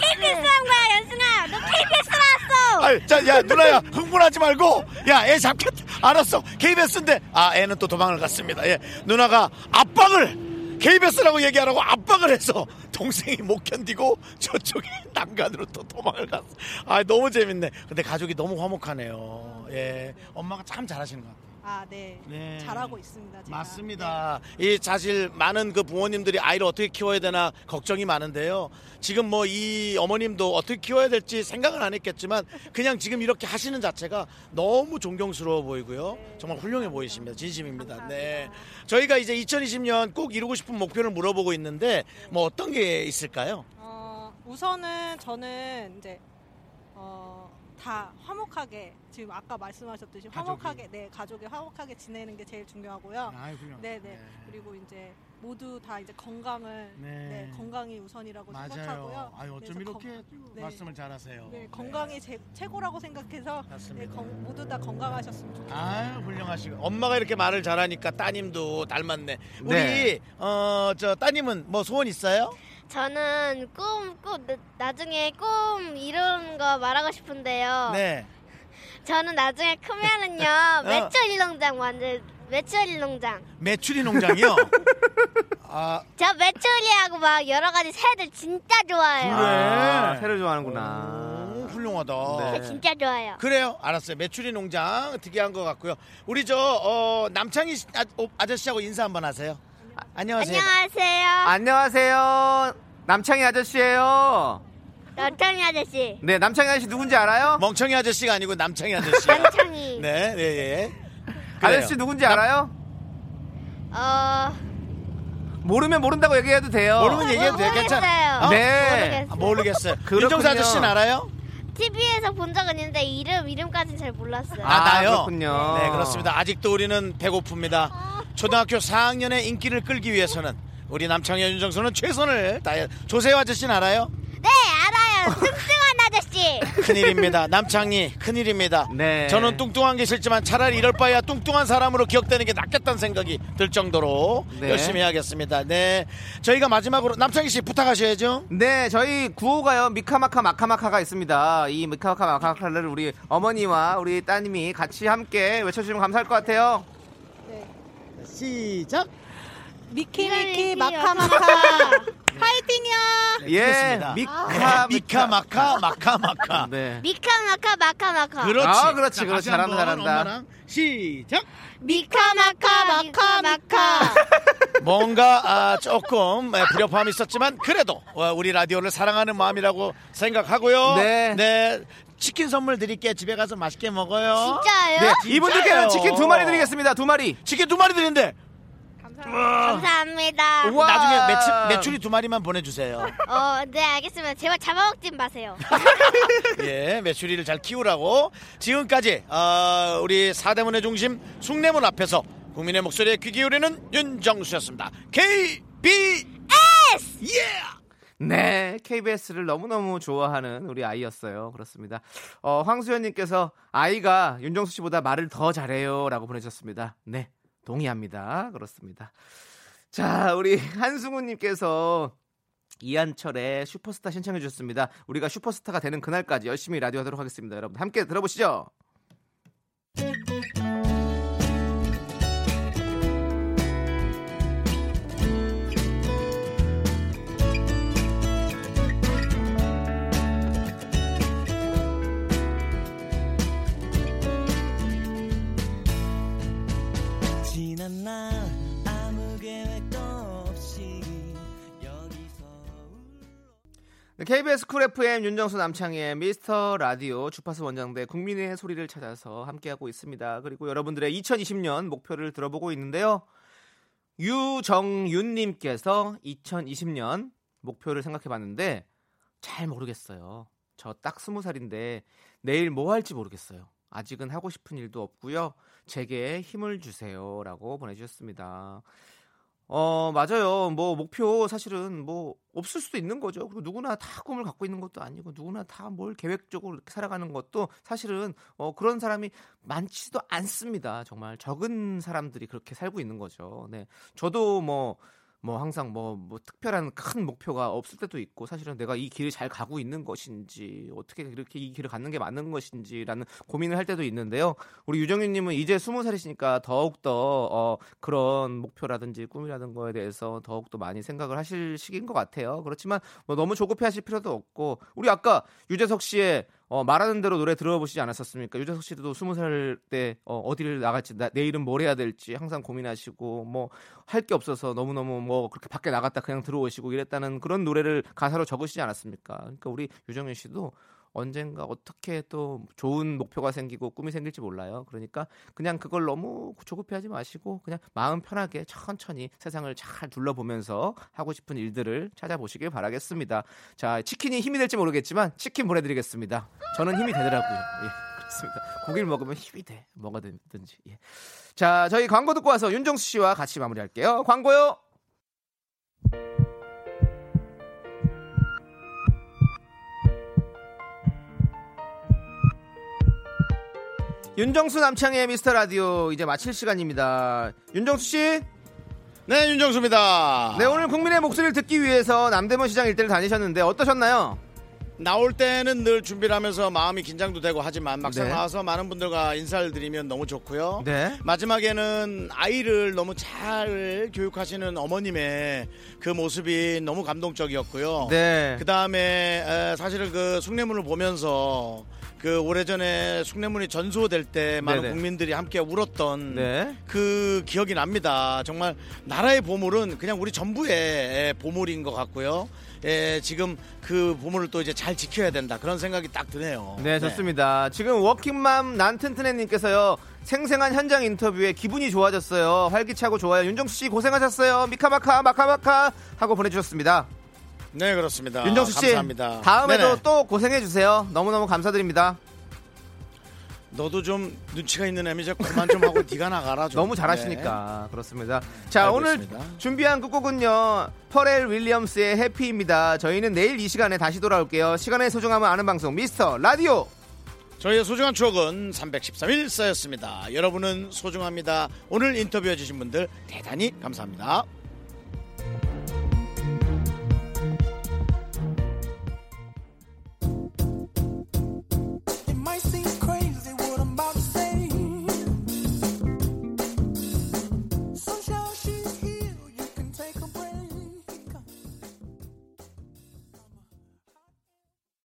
[SPEAKER 14] KBS 한 거야, 연승아! 너 KBS 나왔어!
[SPEAKER 2] 아, 자, 야, 누나야, 흥분하지 말고, 야, 애 잡겠다. 알았어. KBS인데, 아, 애는 또 도망을 갔습니다. 예. 누나가 압박을, KBS라고 얘기하라고 압박을 해서 동생이 못 견디고 저쪽에 (laughs) 난간으로 또 도망을 갔어. 아, 너무 재밌네. 근데 가족이 너무 화목하네요. 예. 엄마가 참 잘하시는 것 같아요.
[SPEAKER 11] 아, 네.
[SPEAKER 2] 네.
[SPEAKER 11] 잘하고 있습니다. 제가.
[SPEAKER 2] 맞습니다. 이 사실 많은 그 부모님들이 아이를 어떻게 키워야 되나 걱정이 많은데요. 지금 뭐 이 어머님도 어떻게 키워야 될지 생각은 안 했겠지만 (laughs) 그냥 지금 이렇게 하시는 자체가 너무 존경스러워 보이고요. 정말 훌륭해 보이십니다. 진심입니다. 네. 저희가 이제 2020년 꼭 이루고 싶은 목표를 물어보고 있는데 뭐 어떤 게 있을까요?
[SPEAKER 11] 어, 우선은 저는 이제 어, 다 화목하게 지금 아까 말씀하셨듯이 화목하게 네 가족이 화목하게 지내는 게 제일 중요하고요.
[SPEAKER 2] 아이, 훌륭.
[SPEAKER 11] 네, 네. 그리고 이제 모두 다 이제 건강을
[SPEAKER 2] 네.
[SPEAKER 11] 네, 건강이 우선이라고 생각하고요.
[SPEAKER 2] 맞아요. 아유, 어쩜
[SPEAKER 11] 그래서
[SPEAKER 2] 이렇게
[SPEAKER 11] 건- 네.
[SPEAKER 2] 말씀을 잘하세요.
[SPEAKER 11] 네, 건강이 제, 최고라고 생각해서 네. 건- 모두 다 건강하셨으면 좋겠어요.
[SPEAKER 2] 아유 훌륭하시고 엄마가 이렇게 말을 잘하니까 따님도 닮았네. 우리
[SPEAKER 1] 네.
[SPEAKER 2] 어저 따님은 뭐 소원 있어요?
[SPEAKER 14] 저는 꿈, 꿈, 나- 나중에 꿈 이룬 거 말하고 싶은데요.
[SPEAKER 2] 네.
[SPEAKER 14] 저는 나중에 크면은요, 매출일 농장 완전, 매출일 농장.
[SPEAKER 2] 메추리 농장이요.
[SPEAKER 14] 아저 매출이하고 막 여러 가지 새들 진짜 좋아해요.
[SPEAKER 1] 아, 새를 좋아하는구나.
[SPEAKER 2] 오, 훌륭하다.
[SPEAKER 14] 새 진짜 좋아해요.
[SPEAKER 2] 그래요. 알았어요. 메추리 농장 특이한 것 같고요. 우리 저 어, 남창희 씨- 아, 어, 아저씨하고 인사 한번 하세요. 아, 안녕하세요.
[SPEAKER 14] 안녕하세요.
[SPEAKER 1] 안녕하세요. 남창희 아저씨예요.
[SPEAKER 14] 남창희 아저씨.
[SPEAKER 1] 네, 남창희 아저씨 누군지 알아요?
[SPEAKER 2] 멍청이 아저씨가 아니고 남창희 아저씨.
[SPEAKER 14] 남창희. (laughs)
[SPEAKER 2] 네, 네, 예. 그래요.
[SPEAKER 1] 아저씨 누군지 알아요?
[SPEAKER 14] 어,
[SPEAKER 1] 모르면 모른다고 얘기해도 돼요.
[SPEAKER 2] 모르면 얘기해도 돼요. 괜찮아.
[SPEAKER 14] 모르겠어요.
[SPEAKER 1] 네.
[SPEAKER 14] 모르겠어요.
[SPEAKER 2] 아, 모르겠어요. (laughs)
[SPEAKER 1] 그렇군요.
[SPEAKER 2] 윤정수 아저씨는 알아요?
[SPEAKER 14] TV에서 본 적은 있는데 이름 이름까지는 잘 몰랐어요.
[SPEAKER 2] 아, 나요?
[SPEAKER 1] 그렇군요.
[SPEAKER 2] 네, 그렇습니다. 아직도 우리는 배고픕니다. 초등학교 4학년의 인기를 끌기 위해서는 우리 남창희 윤정수는 최선을 다해. 조세호 아저씨는 알아요?
[SPEAKER 14] 네, 알아요. 뚱뚱한 아저씨. (laughs)
[SPEAKER 2] 큰일입니다. 남창희 큰일입니다.
[SPEAKER 1] 네.
[SPEAKER 2] 저는 뚱뚱한 게 싫지만 차라리 이럴 바에야 뚱뚱한 사람으로 기억되는 게 낫겠다는 생각이 들 정도로
[SPEAKER 1] 네.
[SPEAKER 2] 열심히 해야겠습니다. 네. 저희가 마지막으로 남창희 씨 부탁하셔야죠.
[SPEAKER 1] 네, 저희 구호가요. 미카마카 마카마카가 있습니다. 이 미카마카 마카마카를 우리 어머니와 우리 따님이 같이 함께 외쳐주시면 감사할 것 같아요.
[SPEAKER 2] 시작.
[SPEAKER 11] 미키
[SPEAKER 14] 미키,
[SPEAKER 11] 미키
[SPEAKER 14] 미키,
[SPEAKER 11] 마카 마카 (laughs) 파이팅이요.
[SPEAKER 1] 예,
[SPEAKER 2] 그렇습니다.
[SPEAKER 1] 미카,
[SPEAKER 2] 네, 미카 마카 마카 마카.
[SPEAKER 1] 네.
[SPEAKER 14] 미카 마카 마카 마카.
[SPEAKER 2] 그렇지.
[SPEAKER 1] 아, 그렇지,
[SPEAKER 2] 자,
[SPEAKER 1] 그렇지. 잘한다, 잘한다.
[SPEAKER 2] 엄마랑 시작.
[SPEAKER 14] 미카 마카 마카 마카. (laughs)
[SPEAKER 2] 뭔가 아, 조금 에, 불협화음이 있었지만 그래도 어, 우리 라디오를 사랑하는 마음이라고 생각하고요.
[SPEAKER 1] 네.
[SPEAKER 2] 치킨 선물 드릴게 집에 가서 맛있게 먹어요.
[SPEAKER 14] 진짜요?
[SPEAKER 1] 네, 이분들께는
[SPEAKER 2] 진짜요.
[SPEAKER 1] 치킨 두 마리 드리겠습니다. 두 마리.
[SPEAKER 2] 치킨 두 마리 드린데
[SPEAKER 14] 감사합니다.
[SPEAKER 1] 우와.
[SPEAKER 2] 나중에 매출, 매출이 두 마리만 보내주세요. (laughs)
[SPEAKER 14] 어, 네, 알겠습니다. 제발 잡아먹진 마세요. (laughs)
[SPEAKER 2] 예, 매출이를 잘 키우라고 지금까지 어, 우리 사대문의 중심 숭례문 앞에서 국민의 목소리에 귀 기울이는 윤정수였습니다. KB
[SPEAKER 14] KBS!
[SPEAKER 1] 네, KBS를 너무너무 좋아하는 우리 아이였어요. 그렇습니다. 어, 황수연님께서 아이가 윤정수 씨보다 말을 더 잘해요. 라고 보내주셨습니다. 네, 동의합니다. 그렇습니다. 자, 우리 한승우님께서 이한철의 슈퍼스타 신청해 주셨습니다. 우리가 슈퍼스타가 되는 그날까지 열심히 라디오 하도록 하겠습니다. 여러분 함께 들어보시죠. KBS 쿨 FM 윤정수 남창희의 미스터 라디오 주파수 원정대 국민의 소리를 찾아서 함께하고 있습니다. 그리고 여러분들의 2020년 목표를 들어보고 있는데요. 유정윤님께서 2020년 목표를 생각해 봤는데 잘 모르겠어요. 저 딱 스무 살인데 내일 뭐 할지 모르겠어요. 아직은 하고 싶은 일도 없고요. 제게 힘을 주세요라고 보내주셨습니다. 어 맞아요. 뭐 목표 사실은 뭐 없을 수도 있는 거죠. 그리고 누구나 다 꿈을 갖고 있는 것도 아니고 누구나 다 뭘 계획적으로 이렇게 살아가는 것도 사실은 어 그런 사람이 많지도 않습니다. 정말 적은 사람들이 그렇게 살고 있는 거죠. 네, 저도 뭐. 뭐 항상 뭐, 뭐 특별한 큰 목표가 없을 때도 있고 사실은 내가 이 길을 잘 가고 있는 것인지 어떻게 이렇게 이 길을 갖는 게 맞는 것인지라는 고민을 할 때도 있는데요. 우리 유정윤님은 이제 스무 살이시니까 더욱 더 어, 그런 목표라든지 꿈이라든 거에 대해서 더욱 더 많이 생각을 하실 시기인 것 같아요. 그렇지만 뭐 너무 조급해하실 필요도 없고 우리 아까 유재석 씨의 어, 말하는 대로 노래 들어보시지 않았었습니까? 유재석 씨도 스무 살때 어, 어디를 나갈지 나, 내일은 뭘 해야 될지 항상 고민하시고 뭐 할 게 없어서 너무 너무 뭐 그렇게 밖에 나갔다 그냥 들어오시고 이랬다는 그런 노래를 가사로 적으시지 않았습니까? 그러니까 우리 유정윤 씨도 언젠가 어떻게 또 좋은 목표가 생기고 꿈이 생길지 몰라요. 그러니까 그냥 그걸 너무 조급해하지 마시고 그냥 마음 편하게 천천히 세상을 잘 둘러보면서 하고 싶은 일들을 찾아보시길 바라겠습니다. 자, 치킨이 힘이 될지 모르겠지만 치킨 보내드리겠습니다. 저는 힘이 되더라고요. 예, 그렇습니다. 고기를 먹으면 힘이 돼. 뭐가 됐든지. 예. 자, 저희 광고 듣고 와서 윤정수 씨와 같이 마무리할게요. 광고요. 윤정수 남창의 미스터 라디오 이제 마칠 시간입니다. 윤정수 씨?
[SPEAKER 2] 네, 윤정수입니다.
[SPEAKER 1] 네, 오늘 국민의 목소리를 듣기 위해서 남대문 시장 일대를 다니셨는데 어떠셨나요?
[SPEAKER 2] 나올 때는 늘 준비를 하면서 마음이 긴장도 되고 하지만 막상
[SPEAKER 1] 네.
[SPEAKER 2] 나와서 많은 분들과 인사를 드리면 너무 좋고요.
[SPEAKER 1] 네.
[SPEAKER 2] 마지막에는 아이를 너무 잘 교육하시는 어머님의 그 모습이 너무 감동적이었고요.
[SPEAKER 1] 네.
[SPEAKER 2] 그 다음에 사실은 그 숭례문을 보면서 그 오래전에 숭례문이 전소될 때 많은
[SPEAKER 1] 네네.
[SPEAKER 2] 국민들이 함께 울었던
[SPEAKER 1] 네.
[SPEAKER 2] 그 기억이 납니다. 정말 나라의 보물은 그냥 우리 전부의 보물인 것 같고요. 예, 지금 그 보물을 또 이제 잘 지켜야 된다 그런 생각이 딱 드네요.
[SPEAKER 1] 네, 좋습니다. 지금 워킹맘 난 튼튼해님께서요. 생생한 현장 인터뷰에 기분이 좋아졌어요. 활기차고 좋아요. 윤정수 씨 고생하셨어요. 미카마카 마카마카 하고 보내주셨습니다.
[SPEAKER 2] 네, 그렇습니다.
[SPEAKER 1] 윤정수 씨
[SPEAKER 2] 감사합니다.
[SPEAKER 1] 다음에도
[SPEAKER 2] 네네.
[SPEAKER 1] 또 고생해 주세요. 너무너무 감사드립니다.
[SPEAKER 2] 너도 좀 눈치가 있는 애미 이제 그만 좀 하고 네가 나가라 좀. (laughs)
[SPEAKER 1] 너무 잘하시니까 그렇습니다. 자 오늘
[SPEAKER 2] 있습니다.
[SPEAKER 1] 준비한 끝곡은요 퍼렐 윌리엄스의 해피입니다. 저희는 내일 이 시간에 다시 돌아올게요. 시간의 소중함을 아는 방송 미스터 라디오.
[SPEAKER 2] 저희의 소중한 추억은 313일 쌓였습니다. 여러분은 소중합니다. 오늘 인터뷰해 주신 분들 대단히 감사합니다.
[SPEAKER 8] I see.